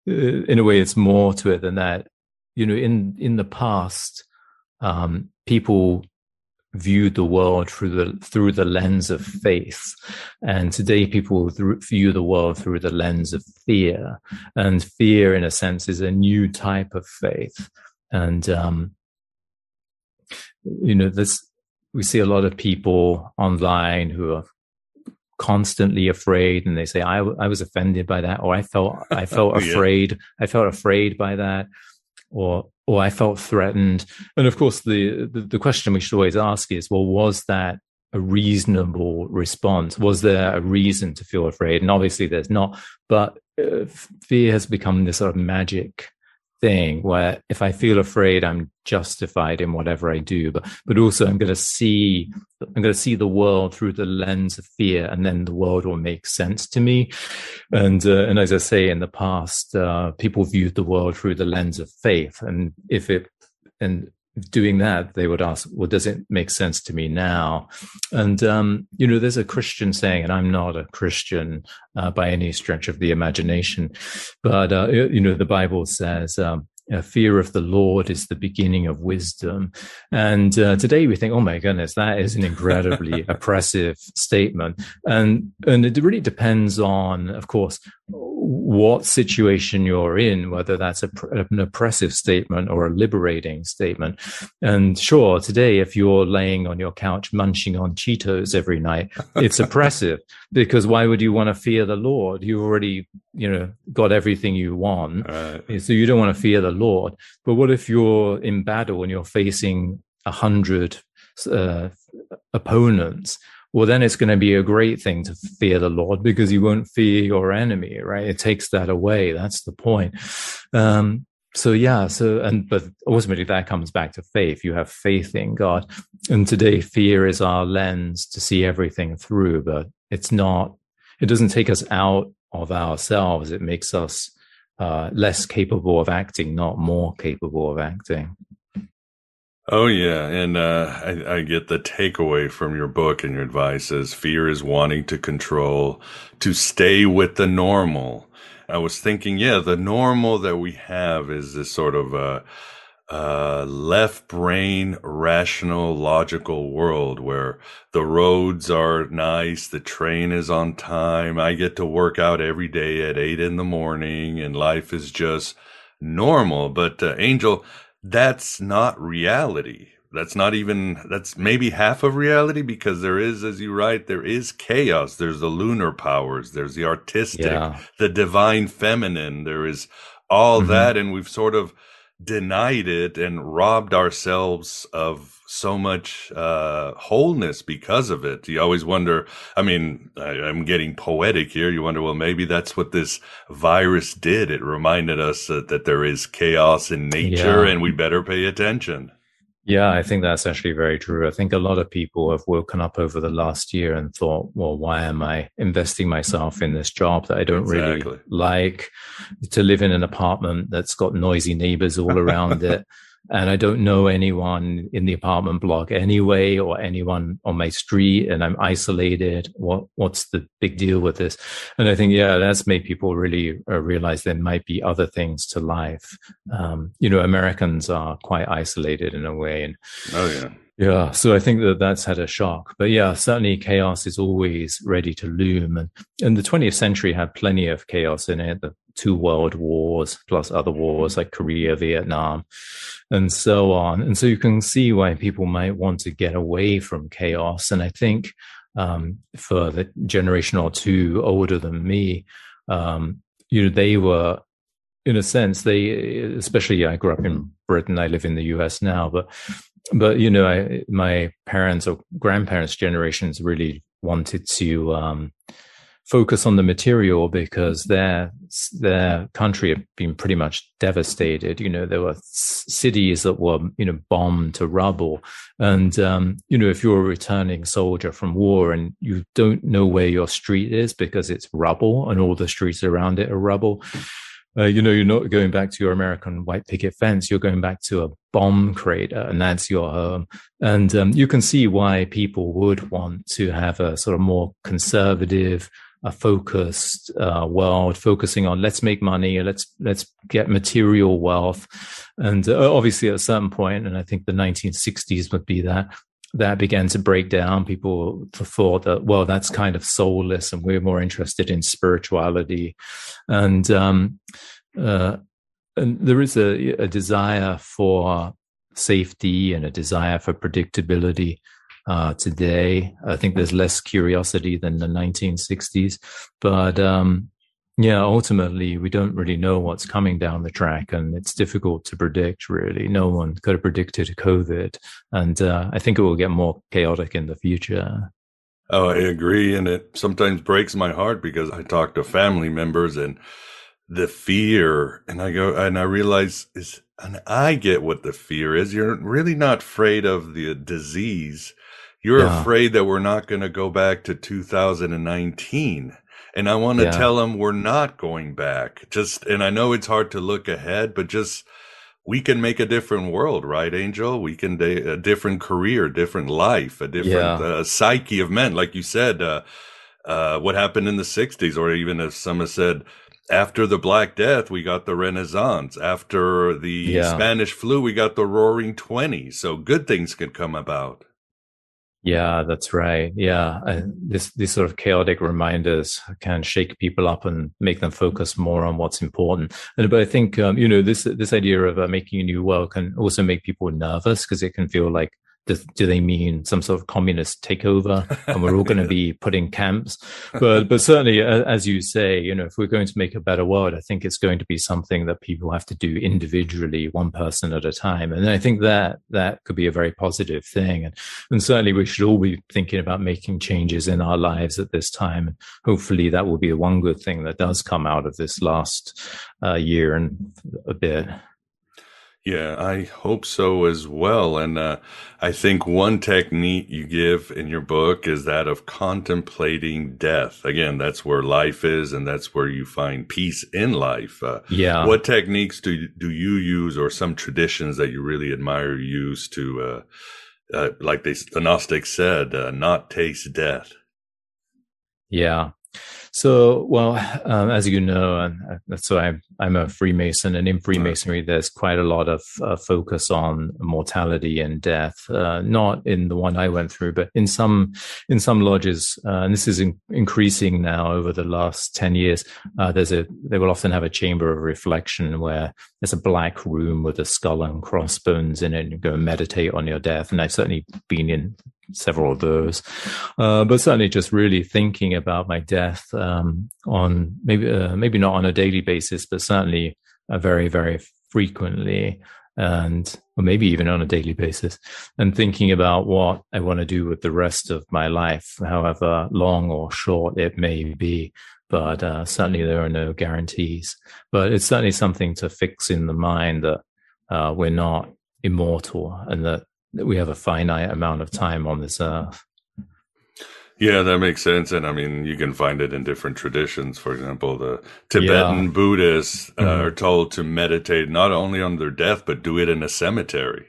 uh, in a way it's more to it than that. You know, in in the past um, people viewed the world through the through the lens of faith. And today people view the world through the lens of fear. And fear in a sense is a new type of faith. And um, you know this we see a lot of people online who are constantly afraid and they say I, I was offended by that or i felt i felt afraid i felt afraid by that or or I felt threatened. And of course, the, the, the question we should always ask is, well, was that a reasonable response? Was there a reason to feel afraid? And obviously, there's not. But uh, fear has become this sort of magic thing where if I feel afraid, I'm justified in whatever I do. But but also I'm going to see I'm going to see the world through the lens of fear, and then the world will make sense to me. And uh, and as I say, in the past, uh, people viewed the world through the lens of faith, and if it and doing that, they would ask, well, does it make sense to me now? And, um, you know, there's a Christian saying, and I'm not a Christian uh, by any stretch of the imagination, but, uh, you know, the Bible says, um, fear of the Lord is the beginning of wisdom. And uh, today we think, oh my goodness, that is an incredibly oppressive statement. And, and it really depends on, of course, what situation you're in, whether that's a, an oppressive statement or a liberating statement. And sure, today, if you're laying on your couch munching on Cheetos every night, it's oppressive because why would you want to fear the Lord? You've already, you know, got everything you want. Right. So you don't want to fear the Lord. But what if you're in battle and you're facing a hundred uh, opponents? Well, then it's going to be a great thing to fear the Lord because you won't fear your enemy, right? It takes that away. That's the point. Um, so yeah, so and but ultimately that comes back to faith. You have faith in God, and today fear is our lens to see everything through, but it's not. It doesn't take us out of ourselves. It makes us uh, less capable of acting, not more capable of acting. Oh yeah, and uh, I, I, get the takeaway from your book and your advice is fear is wanting to control, to stay with the normal. I was thinking, yeah, the normal that we have is this sort of uh, uh, left brain, rational, logical world where the roads are nice, the train is on time, I get to work out every day at eight in the morning, and life is just normal. But uh, Angel, that's not reality. That's not even, that's maybe half of reality because there is, as you write, there is chaos. There's the lunar powers. There's the artistic, yeah. the divine feminine. There is all mm-hmm. that. And we've sort of, denied it and robbed ourselves of so much uh, wholeness because of it. You always wonder. I mean, I, am getting poetic here. You wonder, well, maybe that's what this virus did. It reminded us that, that there is chaos in nature, yeah. and we better pay attention. Yeah, I think that's actually very true. I think a lot of people have woken up over the last year and thought, well, why am I investing myself in this job that I don't exactly. really like? To live in an apartment that's got noisy neighbors all around it and I don't know anyone in the apartment block anyway, or anyone on my street, and I'm isolated. What what's the big deal with this? And I think yeah, that's made people really uh, realize there might be other things to life. Um, you know, Americans are quite isolated in a way, and oh yeah. Yeah, so I think that that's had a shock. But yeah, certainly chaos is always ready to loom. And, and the 20th century had plenty of chaos in it. The two world wars plus other wars like Korea, Vietnam, and so on. And so you can see why people might want to get away from chaos. And I think um, for the generation or two older than me, um, you know, they were in a sense, they, especially I grew up in Britain. I live in the U.S. now, but but you know, I, my parents or grandparents' generations really wanted to um, focus on the material because their their country had been pretty much devastated. You know, there were cities that were you know bombed to rubble, and um, you know if you're a returning soldier from war and you don't know where your street is because it's rubble and all the streets around it are rubble. Uh, you know, you're not going back to your American white picket fence. You're going back to a bomb crater, and that's your home. And um, you can see why people would want to have a sort of more conservative, a focused uh, world, focusing on let's make money, let's let's get material wealth, and uh, obviously at a certain point, and I think the 1960s would be that that began to break down. People thought that well, that's kind of soulless, and we're more interested in spirituality, and um, uh, and there is a, a desire for safety and a desire for predictability uh, today. I think there's less curiosity than the 1960s, but um, yeah, ultimately we don't really know what's coming down the track, and it's difficult to predict. Really, no one could have predicted COVID, and uh, I think it will get more chaotic in the future. Oh, I agree, and it sometimes breaks my heart because I talk to family members and the fear, and I go and I realize is, and I get what the fear is. You're really not afraid of the disease you're yeah. afraid that we're not going to go back to 2019. And I want to yeah. tell them we're not going back. Just, and I know it's hard to look ahead, but just, we can make a different world, right, Angel? We can da- a different career, different life, a different yeah. uh, psyche of men. Like you said, uh, uh, what happened in the 60s, or even as some have said, after the Black Death, we got the Renaissance. After the yeah. Spanish flu, we got the Roaring Twenties. So good things can come about. Yeah, that's right. Yeah, this these sort of chaotic reminders can shake people up and make them focus more on what's important. And but I think um, you know this this idea of uh, making a new world can also make people nervous because it can feel like do, do they mean some sort of communist takeover and we're all going to be put in camps? But but certainly as you say you know if we're going to make a better world i think it's going to be something that people have to do individually one person at a time. And i think that that could be a very positive thing. And, and certainly we should all be thinking about making changes in our lives at this time. And hopefully that will be the one good thing that does come out of this last uh, year and a bit yeah, I hope so as well. And uh, I think one technique you give in your book is that of contemplating death. Again, that's where life is, and that's where you find peace in life. Uh, yeah. What techniques do do you use, or some traditions that you really admire use to, uh, uh like they, the Gnostic said, uh, not taste death? Yeah. So, well, um, as you know, and that's why I'm, a Freemason, and in Freemasonry, there's quite a lot of uh, focus on mortality and death. Uh, not in the one I went through, but in some in some lodges, uh, and this is in, increasing now over the last ten years. Uh, there's a they will often have a chamber of reflection where there's a black room with a skull and crossbones in it, and you go and meditate on your death. And I've certainly been in several of those. Uh, but certainly just really thinking about my death um, on maybe uh, maybe not on a daily basis, but certainly uh, very very frequently, and or maybe even on a daily basis, and thinking about what I want to do with the rest of my life, however long or short it may be. But uh, certainly there are no guarantees. But it's certainly something to fix in the mind that uh, we're not immortal and that that we have a finite amount of time on this earth. Yeah, that makes sense. And I mean, you can find it in different traditions. For example, the Tibetan yeah. Buddhists uh, mm-hmm. are told to meditate not only on their death, but do it in a cemetery.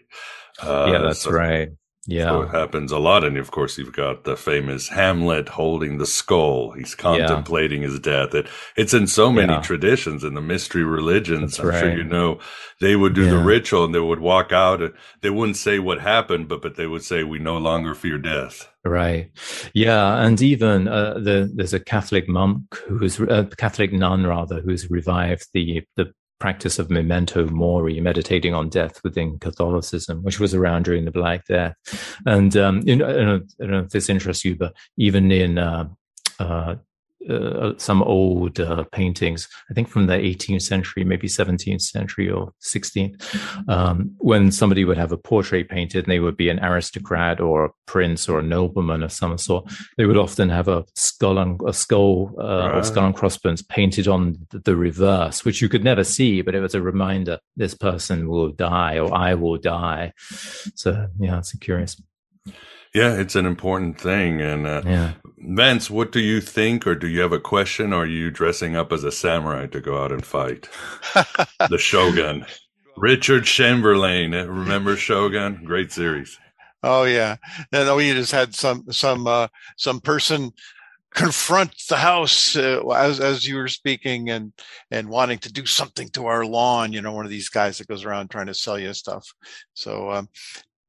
Uh, yeah, that's so, right. Yeah. So it happens a lot. And of course, you've got the famous Hamlet holding the skull. He's contemplating yeah. his death. It, it's in so many yeah. traditions in the mystery religions. That's I'm right. sure you know they would do yeah. the ritual and they would walk out. They wouldn't say what happened, but, but they would say, we no longer fear death. Right. Yeah. And even uh, the, there's a Catholic monk who's a uh, Catholic nun rather, who's revived the, the practice of memento mori, meditating on death within Catholicism, which was around during the Black Death. And um, you know, I, don't know, if this interests you, but even in uh, uh, uh, some old uh, paintings, I think from the 18th century, maybe 17th century or 16th, um, when somebody would have a portrait painted and they would be an aristocrat or a prince or a nobleman of some sort, they would often have a skull and a skull uh, or skull and crossbones painted on the reverse, which you could never see, but it was a reminder this person will die or I will die. So yeah, it's curious. Yeah, it's an important thing. And uh, yeah. Vance, what do you think, or do you have a question? Or are you dressing up as a samurai to go out and fight the Shogun? Richard Chamberlain, remember Shogun? Great series. Oh yeah, and we just had some some uh, some person confront the house uh, as as you were speaking and and wanting to do something to our lawn you know one of these guys that goes around trying to sell you stuff so um,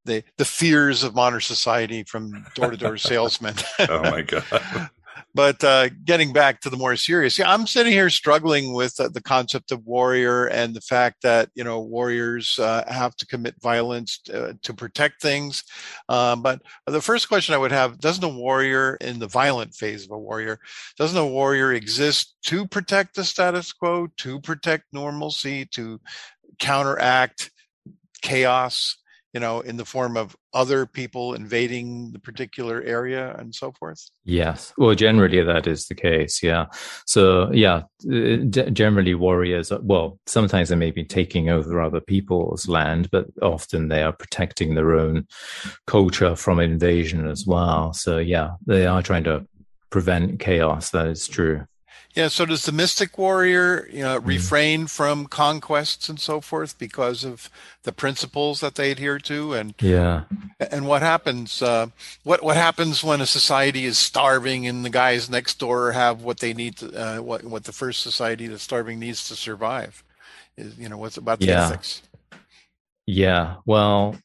the the fears of modern society from door to door salesmen. oh my god! but uh, getting back to the more serious, yeah, I'm sitting here struggling with uh, the concept of warrior and the fact that you know warriors uh, have to commit violence to, uh, to protect things. Um, but the first question I would have: Doesn't a warrior in the violent phase of a warrior, doesn't a warrior exist to protect the status quo, to protect normalcy, to counteract chaos? You know, in the form of other people invading the particular area and so forth? Yes. Well, generally that is the case. Yeah. So, yeah, uh, generally warriors, are, well, sometimes they may be taking over other people's land, but often they are protecting their own culture from invasion as well. So, yeah, they are trying to prevent chaos. That is true. Yeah. So does the mystic warrior, you know, mm-hmm. refrain from conquests and so forth because of the principles that they adhere to? And yeah. And what happens? Uh, what what happens when a society is starving and the guys next door have what they need to, uh, what what the first society that's starving needs to survive? Is you know what's about the yeah. ethics? Yeah. Well,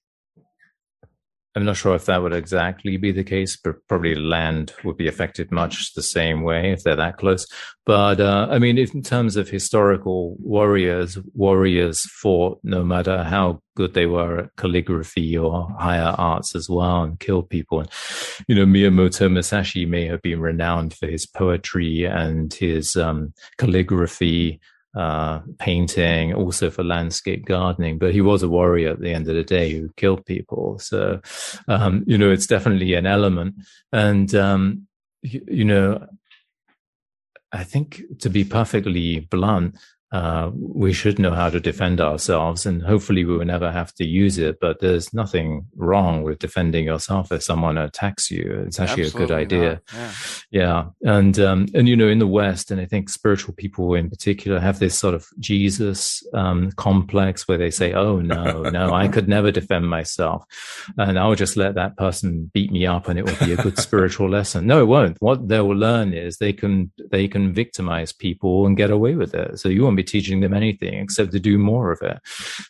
I'm not sure if that would exactly be the case, but probably land would be affected much the same way if they're that close. But uh, I mean, in terms of historical warriors, warriors fought no matter how good they were at calligraphy or higher arts as well and killed people. And, you know, Miyamoto Musashi may have been renowned for his poetry and his um, calligraphy uh, painting, also for landscape gardening. But he was a warrior at the end of the day who killed people. So, um, you know, it's definitely an element. And, um, you, you know, I think to be perfectly blunt, uh, we should know how to defend ourselves and hopefully we will never have to use it. But there's nothing wrong with defending yourself if someone attacks you. It's actually Absolutely a good idea. Yeah. yeah. And, um, and, you know, in the West, and I think spiritual people in particular have this sort of Jesus, um, complex where they say, Oh, no, no, I could never defend myself. And I'll just let that person beat me up and it will be a good spiritual lesson. No, it won't. What they will learn is they can, they can victimize people and get away with it. So you won't be teaching them anything except to do more of it.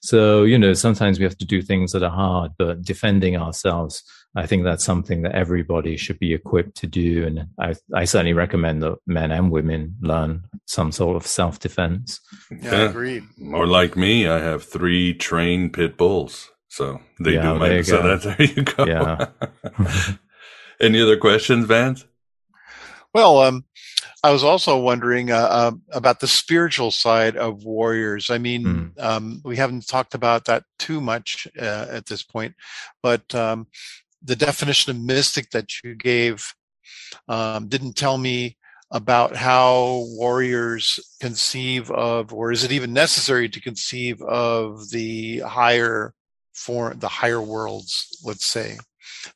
So, you know, sometimes we have to do things that are hard, but defending ourselves, I think that's something that everybody should be equipped to do. And I, I certainly recommend that men and women learn some sort of self defense. Yeah, agreed. Or like me, I have three trained pit bulls. So they yeah, do my, so that's, there you go. Yeah. Any other questions, Vance? Well, um, I was also wondering uh, uh, about the spiritual side of warriors. I mean, mm. um, we haven't talked about that too much uh, at this point, but um, the definition of mystic that you gave um, didn't tell me about how warriors conceive of, or is it even necessary to conceive of the higher form, the higher worlds, let's say,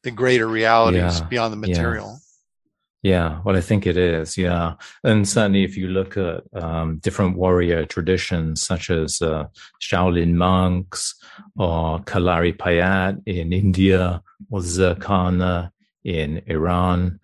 the greater realities yeah, beyond the material. Yeah. Yeah, well, I think it is. Yeah. And certainly, if you look at um, different warrior traditions, such as uh, Shaolin monks or Kalari Payat in India or Zurkhaneh in Iran,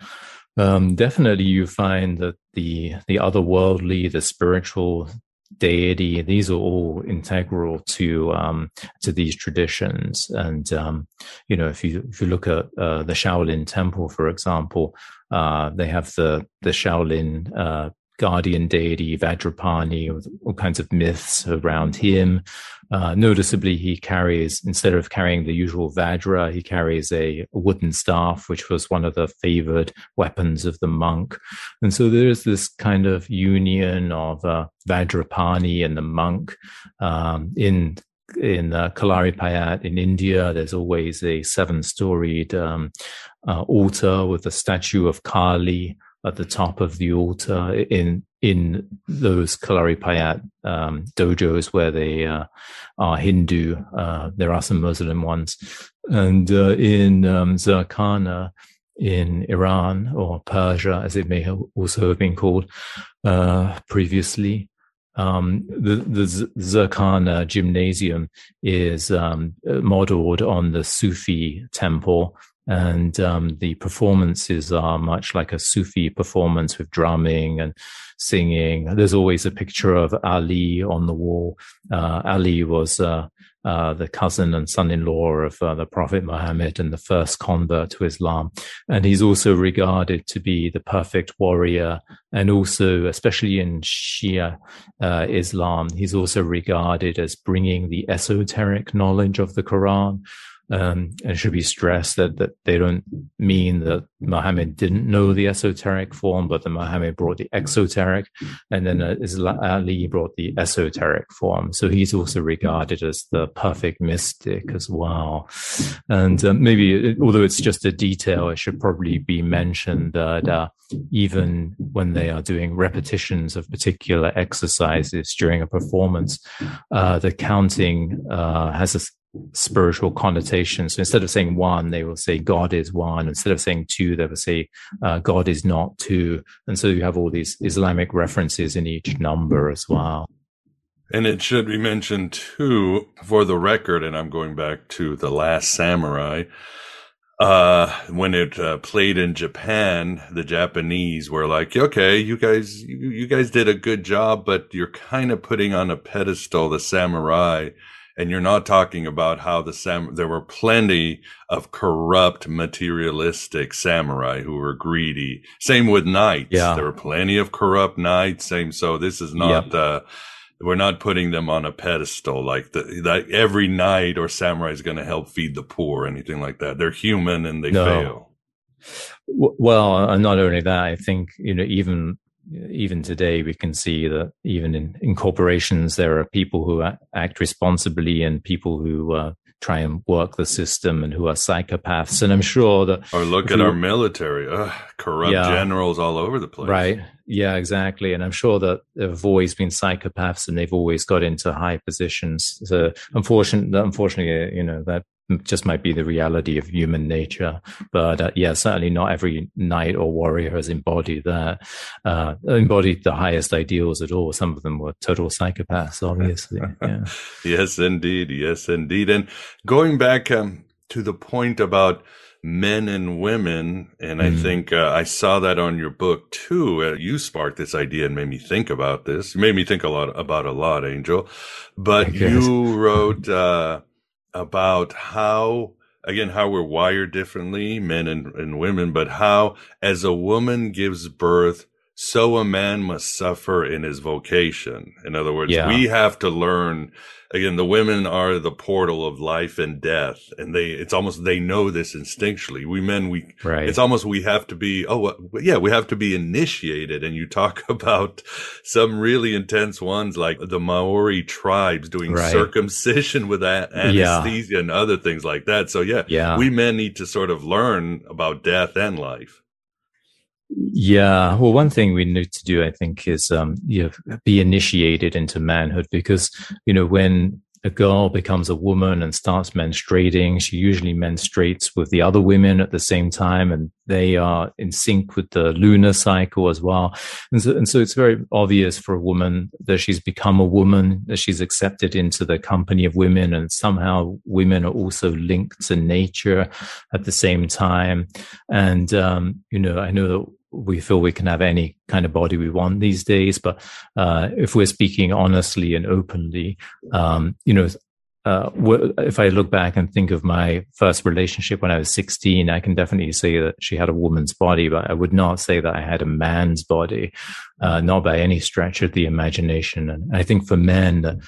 um, definitely you find that the the otherworldly, the spiritual deity, these are all integral to um, to these traditions. And um, you know, if you if you look at uh, the Shaolin Temple, for example, uh, they have the the Shaolin uh, guardian deity Vajrapani, all kinds of myths around him. Uh, noticeably, he carries, instead of carrying the usual Vajra, he carries a, wooden staff, which was one of the favored weapons of the monk. And so there's this kind of union of uh, Vajrapani and the monk um, in in uh, Kalaripayat in India, there's always a seven-storied um, uh, altar with a statue of Kali at the top of the altar in in those Kalaripayat um, dojos where they uh, are Hindu. Uh, there are some Muslim ones, and uh, in um, Zurkhaneh in Iran or Persia, as it may have also have been called uh, previously. Um, the the Zurkhaneh gymnasium is um, modeled on the Sufi temple and um, the performances are much like a Sufi performance with drumming and singing. There's always a picture of Ali on the wall. Uh, Ali was uh, uh, the cousin and son-in-law of uh, the Prophet Muhammad and the first convert to Islam, and he's also regarded to be the perfect warrior. And also, especially in Shia uh, Islam, he's also regarded as bringing the esoteric knowledge of the Quran um, and it should be stressed that, that they don't mean that Muhammad didn't know the esoteric form, but that Muhammad brought the exoteric, and then uh, Ali brought the esoteric form. So he's also regarded as the perfect mystic as well. And uh, maybe, although it's just a detail, it should probably be mentioned that uh, even when they are doing repetitions of particular exercises during a performance, uh, the counting uh, has a spiritual connotations. So instead of saying one, they will say God is one. Instead of saying two, they will say uh, God is not two. And so you have all these Islamic references in each number as well. And it should be mentioned too, for the record, and I'm going back to The Last Samurai. Uh, when it uh, played in Japan, the Japanese were like, okay, you guys, you, you guys did a good job, but you're kind of putting on a pedestal the samurai and you're not talking about how the sam there were plenty of corrupt materialistic samurai who were greedy same with knights yeah. there were plenty of corrupt knights same so this is not yep. uh we're not putting them on a pedestal like the, that every knight or samurai is going to help feed the poor or anything like that they're human and they no. fail well, not only that, I think you know even even today we can see that even in, in corporations there are people who act responsibly and people who uh, try and work the system and who are psychopaths. And i'm sure that or look at our military. Ugh, corrupt yeah, generals all over the place. Right. Yeah exactly. And i'm sure that there have always been psychopaths and they've always got into high positions. So unfortunately unfortunately you know that just might be the reality of human nature. But uh, yeah, certainly not every knight or warrior has embodied that, uh, embodied the highest ideals at all. Some of them were total psychopaths, obviously. Yeah. yes, indeed. Yes, indeed. And going back um, to the point about men and women, and mm. I think uh, I saw that on your book too. Uh, you sparked this idea and made me think about this. You made me think a lot about a lot, Angel. But you wrote uh, about how again how we're wired differently men and, and women but how as a woman gives birth so a man must suffer in his vocation in other words yeah. we have to learn again, the women are the portal of life and death, and they it's almost they know this instinctually. We men, we right. it's almost we have to be oh yeah, we have to be initiated. And you talk about some really intense ones like the Maori tribes doing right. circumcision with that anesthesia yeah. and other things like that. So yeah, yeah, we men need to sort of learn about death and life. Yeah. Well, one thing we need to do, I think, is um, you know, be initiated into manhood because, you know, when a girl becomes a woman and starts menstruating, she usually menstruates with the other women at the same time, and they are in sync with the lunar cycle as well. And so, and so it's very obvious for a woman that she's become a woman, that she's accepted into the company of women, and somehow women are also linked to nature at the same time. And, um, you know, I know that we feel we can have any kind of body we want these days. But uh, if we're speaking honestly and openly, um, you know, uh, if I look back and think of my first relationship when I was 16, I can definitely say that she had a woman's body, but I would not say that I had a man's body, uh, not by any stretch of the imagination. And I think for men,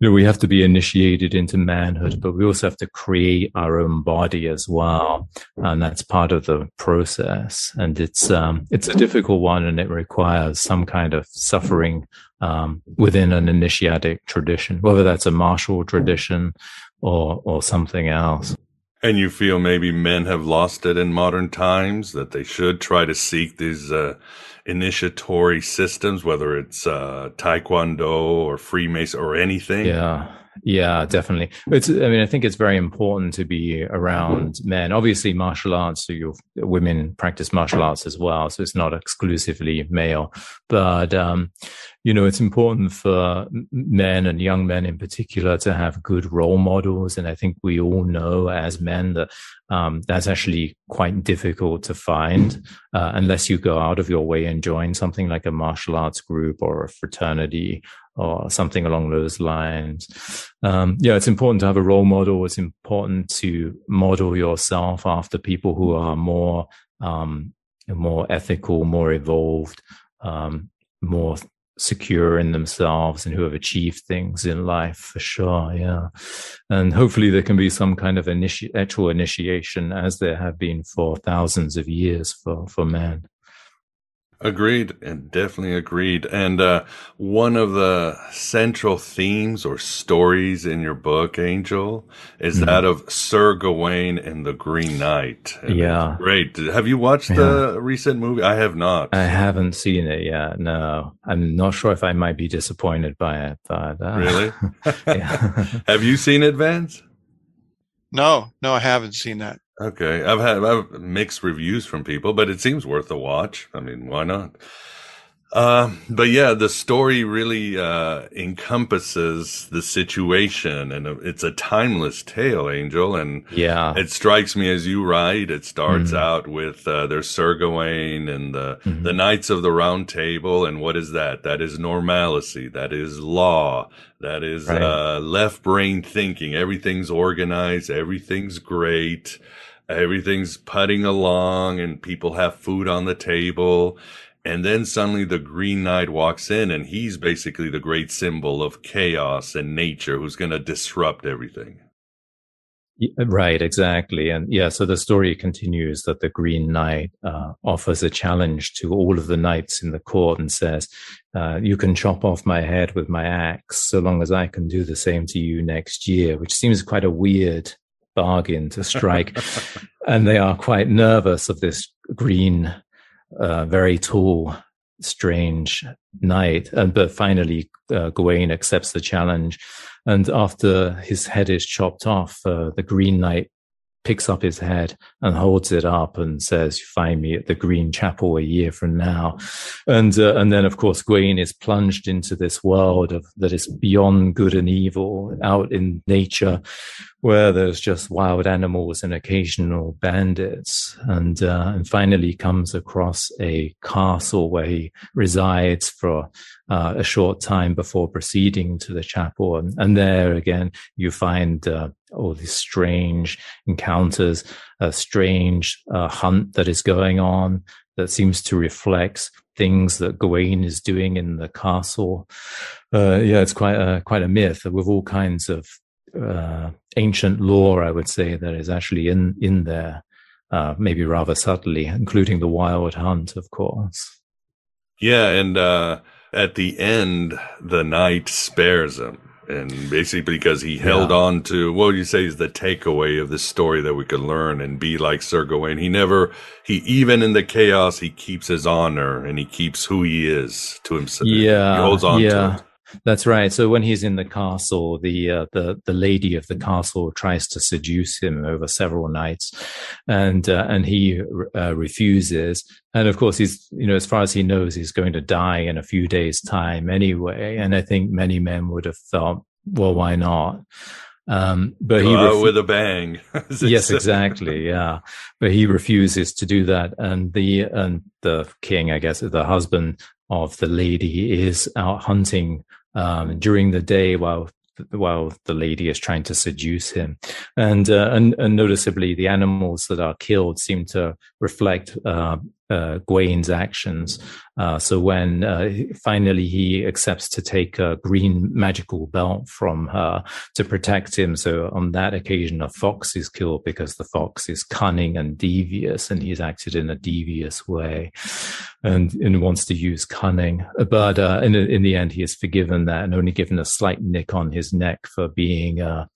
you know, we have to be initiated into manhood, but we also have to create our own body as well. And that's part of the process. And it's, um, it's a difficult one and it requires some kind of suffering, um, within an initiatic tradition, whether that's a martial tradition or, or something else. And you feel maybe men have lost it in modern times, that they should try to seek these, uh, initiatory systems, whether it's uh, Taekwondo or Freemason or anything. Yeah. Yeah, definitely. It's, I mean, I think it's very important to be around men. Obviously, martial arts, so your women practice martial arts as well. So it's not exclusively male, but, um, you know, it's important for men and young men in particular to have good role models. And I think we all know as men that um, that's actually quite difficult to find uh, unless you go out of your way and join something like a martial arts group or a fraternity or something along those lines. Um, yeah, it's important to have a role model. It's important to model yourself after people who are more um, more ethical, more evolved, um, more secure in themselves and who have achieved things in life for sure yeah. And hopefully there can be some kind of initi- actual initiation as there have been for thousands of years for for man Agreed, and definitely agreed. And uh, one of the central themes or stories in your book, Angel, is mm-hmm. that of Sir Gawain and the Green Knight. And yeah, great. Have you watched yeah. the recent movie? I have not. I haven't seen it yet. No, I'm not sure if I might be disappointed by it. But uh, really, have you seen it, Vance? No, no, I haven't seen that. Okay, I've had I've mixed reviews from people, but it seems worth a watch. I mean, why not? Uh, but yeah, the story really uh, encompasses the situation, and it's a timeless tale, Angel. And yeah, it strikes me as you write. It starts mm-hmm. out with uh, there's Sir Gawain and the mm-hmm. the Knights of the Round Table, and what is that? That is normalcy. That is law. That is right. Uh, left brain thinking. Everything's organized. Everything's great everything's putting along and people have food on the table. And then suddenly the Green Knight walks in and he's basically the great symbol of chaos and nature who's going to disrupt everything. Right, exactly. And yeah, so the story continues that the Green Knight uh, offers a challenge to all of the knights in the court and says, uh, You can chop off my head with my axe so long as I can do the same to you next year, which seems quite a weird bargain to strike. and they are quite nervous of this green, uh, very tall, strange knight. And but finally, uh, Gawain accepts the challenge. And after his head is chopped off, uh, the Green Knight picks up his head and holds it up and says, "You "Find me at the Green Chapel a year from now." And uh, and then, of course, Gawain is plunged into this world of that is beyond good and evil, out in nature, where there's just wild animals and occasional bandits, and uh, and finally comes across a castle where he resides for uh, a short time before proceeding to the chapel, and, and there again you find uh, all these strange encounters, a strange uh, hunt that is going on that seems to reflect things that Gawain is doing in the castle. Uh, yeah, it's quite a quite a myth with all kinds of uh, ancient lore, I would say, that is actually in in there, uh, maybe rather subtly, including the wild hunt, of course. Yeah, and at the end, the knight spares him, and basically because he held yeah. on to what would you say is the takeaway of this story that we could learn and be like Sir Gawain. He never, he even in the chaos, he keeps his honor and he keeps who he is to himself. Yeah, he holds on yeah. to it. That's right. So when he's in the castle, the uh, the the lady of the castle tries to seduce him over several nights, and uh, and he uh, refuses. And of course, he's you know as far as he knows, he's going to die in a few days' time anyway. And I think many men would have thought, well, why not? Um, but he refu- with a bang. yes, exactly. Yeah, but he refuses to do that, and the and the king, I guess, the husband of the lady, is out hunting um, during the day while while the lady is trying to seduce him, and uh, and, and noticeably the animals that are killed seem to reflect uh, uh, Gawain's actions. Uh, so when uh, finally he accepts to take a green magical belt from her to protect him, so on that occasion a fox is killed because the fox is cunning and devious, and he's acted in a devious way, and, and wants to use cunning. But uh, in in the end, he is forgiven that and only given a slight nick on his neck for being uh,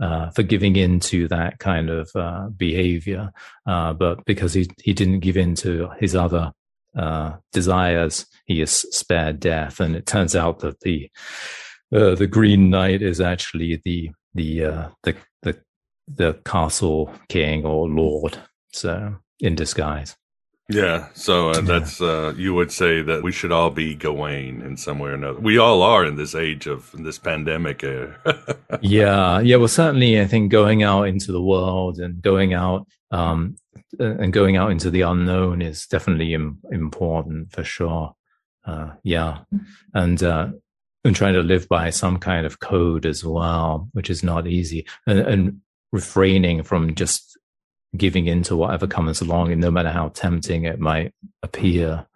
uh, for giving in to that kind of behavior. But because he he didn't give in to his other uh, desires, he is spared death. And it turns out that the uh, the Green Knight is actually the the uh, the the the castle king or lord, so in disguise. Yeah, so uh, that's uh, you would say that we should all be Gawain in some way or another. We all are in this age of this pandemic. yeah, yeah. Well, certainly, I think going out into the world and going out um, and going out into the unknown is definitely Im- important for sure. Uh, yeah, and uh, and trying to live by some kind of code as well, which is not easy, and, and refraining from just giving into whatever comes along, and no matter how tempting it might appear.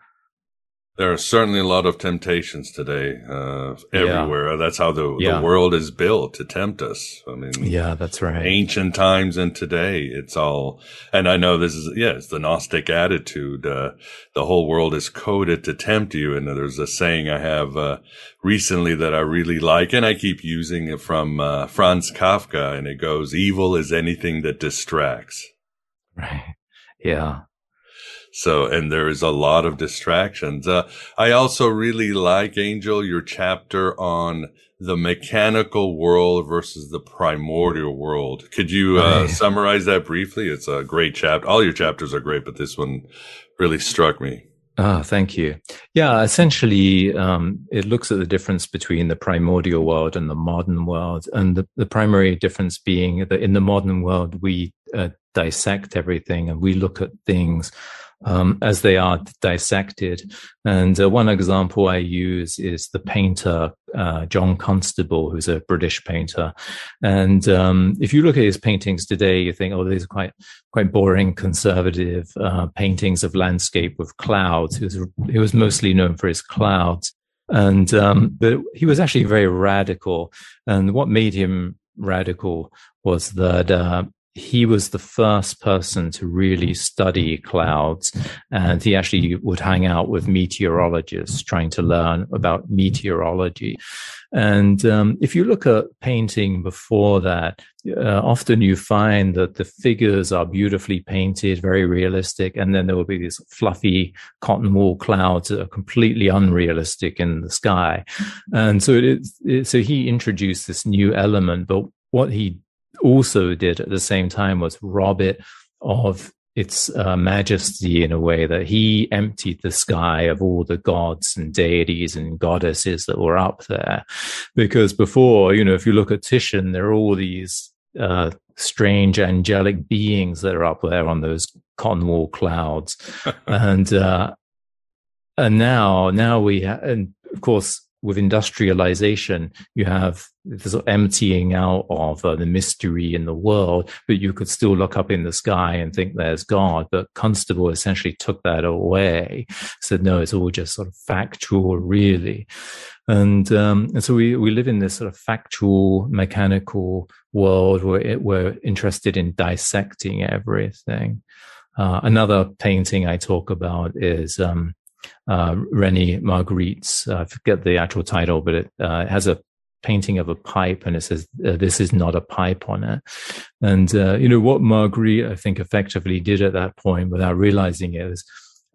There are certainly a lot of temptations today, uh, everywhere. Yeah. That's how the, yeah. the world is built to tempt us. I mean, yeah, that's right. Ancient times and today, it's all, and I know this is, yeah, it's the Gnostic attitude. Uh, the whole world is coded to tempt you. And there's a saying I have, uh, recently that I really like, and I keep using it from, uh, Franz Kafka, and it goes, evil is anything that distracts. Right. Yeah. So, and there is a lot of distractions. Uh, I also really like Angel, your chapter on the mechanical world versus the primordial world. Could you uh, summarize that briefly? It's a great chapter. All your chapters are great, but this one really struck me. Ah, thank you. Yeah, essentially, um, it looks at the difference between the primordial world and the modern world, and the, the primary difference being that in the modern world we uh, dissect everything and we look at things um, as they are dissected. And uh, one example I use is the painter uh, John Constable, who's a British painter. And um, if you look at his paintings today, you think, oh, these are quite quite boring, conservative uh, paintings of landscape with clouds. He was he was mostly known for his clouds. And um, but he was actually very radical. And what made him radical was that uh, he was the first person to really study clouds and he actually would hang out with meteorologists trying to learn about meteorology. And um, if you look at painting before that uh, often you find that the figures are beautifully painted very realistic and then there will be these fluffy cotton wool clouds that are completely unrealistic in the sky. And so it, so he introduced this new element but what he also did at the same time was rob it of its uh, majesty in a way that he emptied the sky of all the gods and deities and goddesses that were up there. Because before, you know, if you look at Titian, there are all these uh, strange angelic beings that are up there on those Cornwall clouds, and uh, and now now we ha- and of course with industrialization, you have this emptying out of uh, the mystery in the world, but you could still look up in the sky and think there's God. But Constable essentially took that away, said, no, it's all just sort of factual, really. And, um, and so we, we live in this sort of factual, mechanical world where it, we're interested in dissecting everything. Uh, another painting I talk about is um, uh, René Magritte's. Uh, I forget the actual title, but it, uh, it, has a painting of a pipe and it says, uh, This is not a pipe on it. And, uh, you know, what Magritte I think, effectively did at that point without realizing it is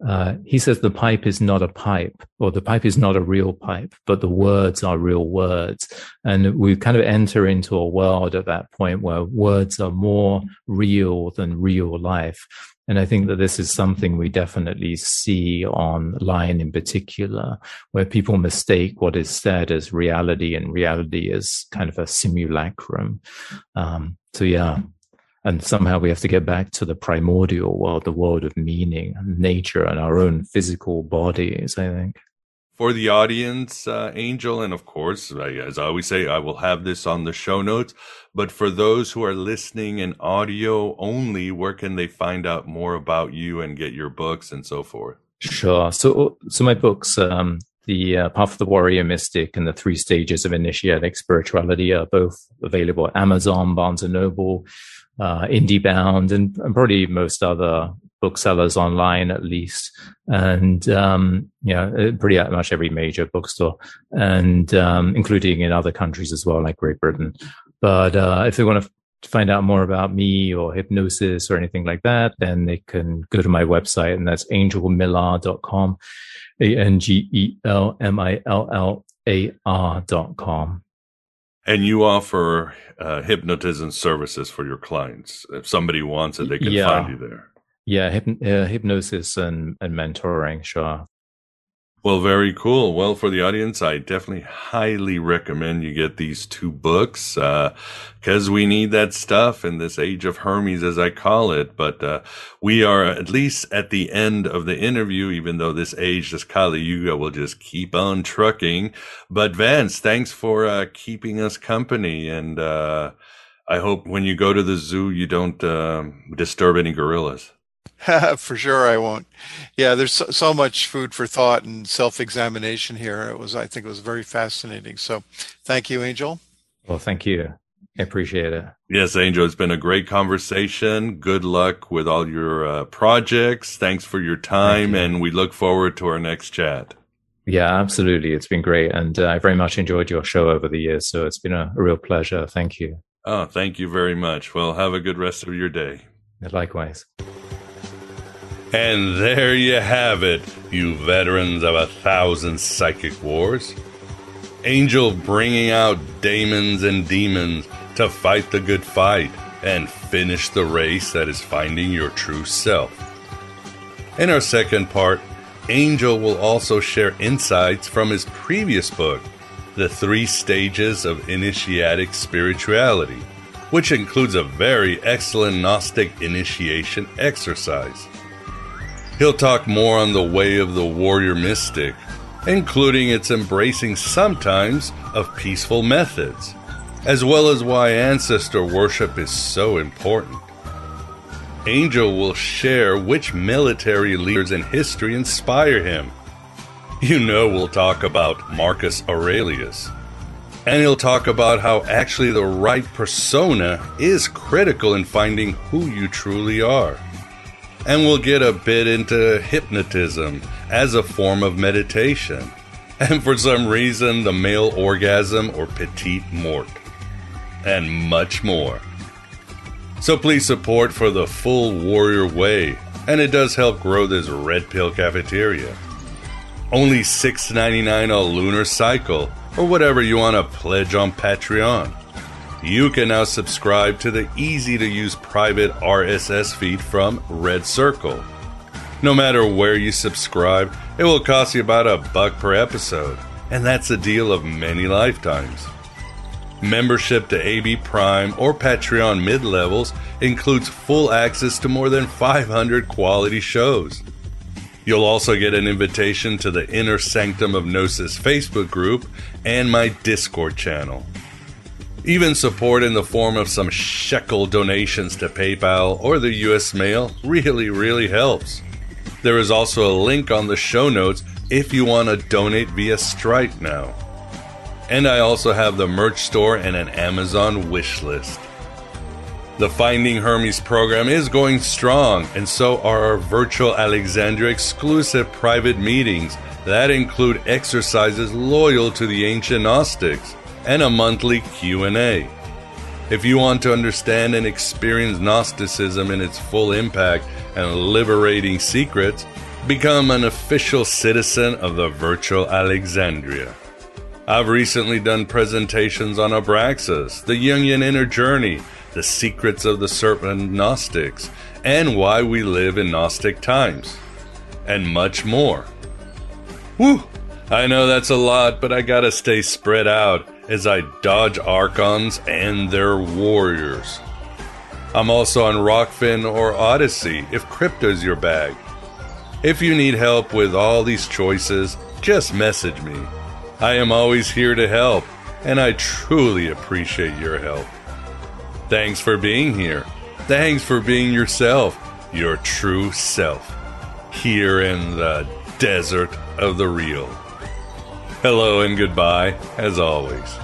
uh, he says the pipe is not a pipe or the pipe is not a real pipe, but the words are real words. And we kind of enter into a world at that point where words are more real than real life. And I think that this is something we definitely see online in particular, where people mistake what is said as reality and reality as kind of a simulacrum. Um, so yeah, and somehow we have to get back to the primordial world, the world of meaning, nature, and our own physical bodies. I think. For the audience, uh, Angel, and of course, as I always say, I will have this on the show notes. But for those who are listening in audio only, where can they find out more about you and get your books and so forth? Sure. So, so my books, um, the uh, Path of the Warrior Mystic and the Three Stages of Initiatic Spirituality are both available at Amazon, Barnes and Noble, uh, IndieBound, and, and probably most other booksellers online at least, and um, yeah, uh, pretty much every major bookstore, and um, including in other countries as well, like Great Britain. But uh, if they want to find out more about me or hypnosis or anything like that, then they can go to my website, and that's angelmillar.com, a n g e l m i l l a r dot com. And you offer uh, hypnotism services for your clients. If somebody wants it, they can Yeah. find you there. Yeah, uh, hypnosis and, and mentoring, sure. Well, very cool. Well, for the audience, I definitely highly recommend you get these two books because we need that stuff in this age of Hermes, as I call it. But uh, we are at least at the end of the interview, even though this age, this Kali Yuga, will just keep on trucking. But Vance, thanks for uh, keeping us company. And uh, I hope when you go to the zoo, you don't um disturb any gorillas. for sure I won't. Yeah, there's so, so much food for thought and self-examination here. It was I think it was very fascinating. So, thank you, Angel. Well, thank you. I appreciate it. Yes, Angel, it's been a great conversation. Good luck with all your uh, projects. Thanks for your time, and we look forward to our next chat. Yeah, absolutely. It's been great. And uh, I very much enjoyed your show over the years. So it's been a, a real pleasure. Thank you. Oh, thank you very much. Well, have a good rest of your day. Likewise. And there you have it, you veterans of a thousand psychic wars. Angel bringing out daemons and demons to fight the good fight and finish the race that is finding your true self. In our second part, Angel will also share insights from his previous book, The Three Stages of Initiatic Spirituality, which includes a very excellent Gnostic initiation exercise. He'll talk more on the way of the warrior mystic, including its embracing sometimes of peaceful methods, as well as why ancestor worship is so important. Angel will share which military leaders in history inspire him. You know, we'll talk about Marcus Aurelius. And he'll talk about how actually the right persona is critical in finding who you truly are. And we'll get a bit into hypnotism as a form of meditation. And for some reason, the male orgasm or petite mort. And much more. So please support for the full Warrior Way, and it does help grow this Red Pill cafeteria. Only $6.99 a lunar cycle, or whatever you want to pledge on Patreon. You can now subscribe to the easy to use private RSS feed from Red Circle. No matter where you subscribe, it will cost you about a buck per episode, and that's a deal of many lifetimes. Membership to AB Prime or Patreon mid levels includes full access to more than 500 quality shows. You'll also get an invitation to the Inner Sanctum of Gnosis Facebook group and my Discord channel. Even support in the form of some shekel donations to PayPal or the US mail really, really helps. There is also a link on the show notes if you want to donate via Stripe now. And I also have the merch store and an Amazon wish list. The Finding Hermes program is going strong, and so are our virtual Alexandria exclusive private meetings that include exercises loyal to the ancient Gnostics and a monthly Q&A. If you want to understand and experience Gnosticism in its full impact and liberating secrets, become an official citizen of the virtual Alexandria. I've recently done presentations on Abraxas, the Jungian inner journey, the secrets of the serpent Gnostics, and why we live in Gnostic times, and much more. Whew! I know that's a lot, but I gotta stay spread out as I dodge Archons and their warriors. I'm also on Rokfin or Odysee if crypto's your bag. If you need help with all these choices, just message me. I am always here to help, and I truly appreciate your help. Thanks for being here. Thanks for being yourself, your true self, here in the desert of the real. Hello and goodbye, as always.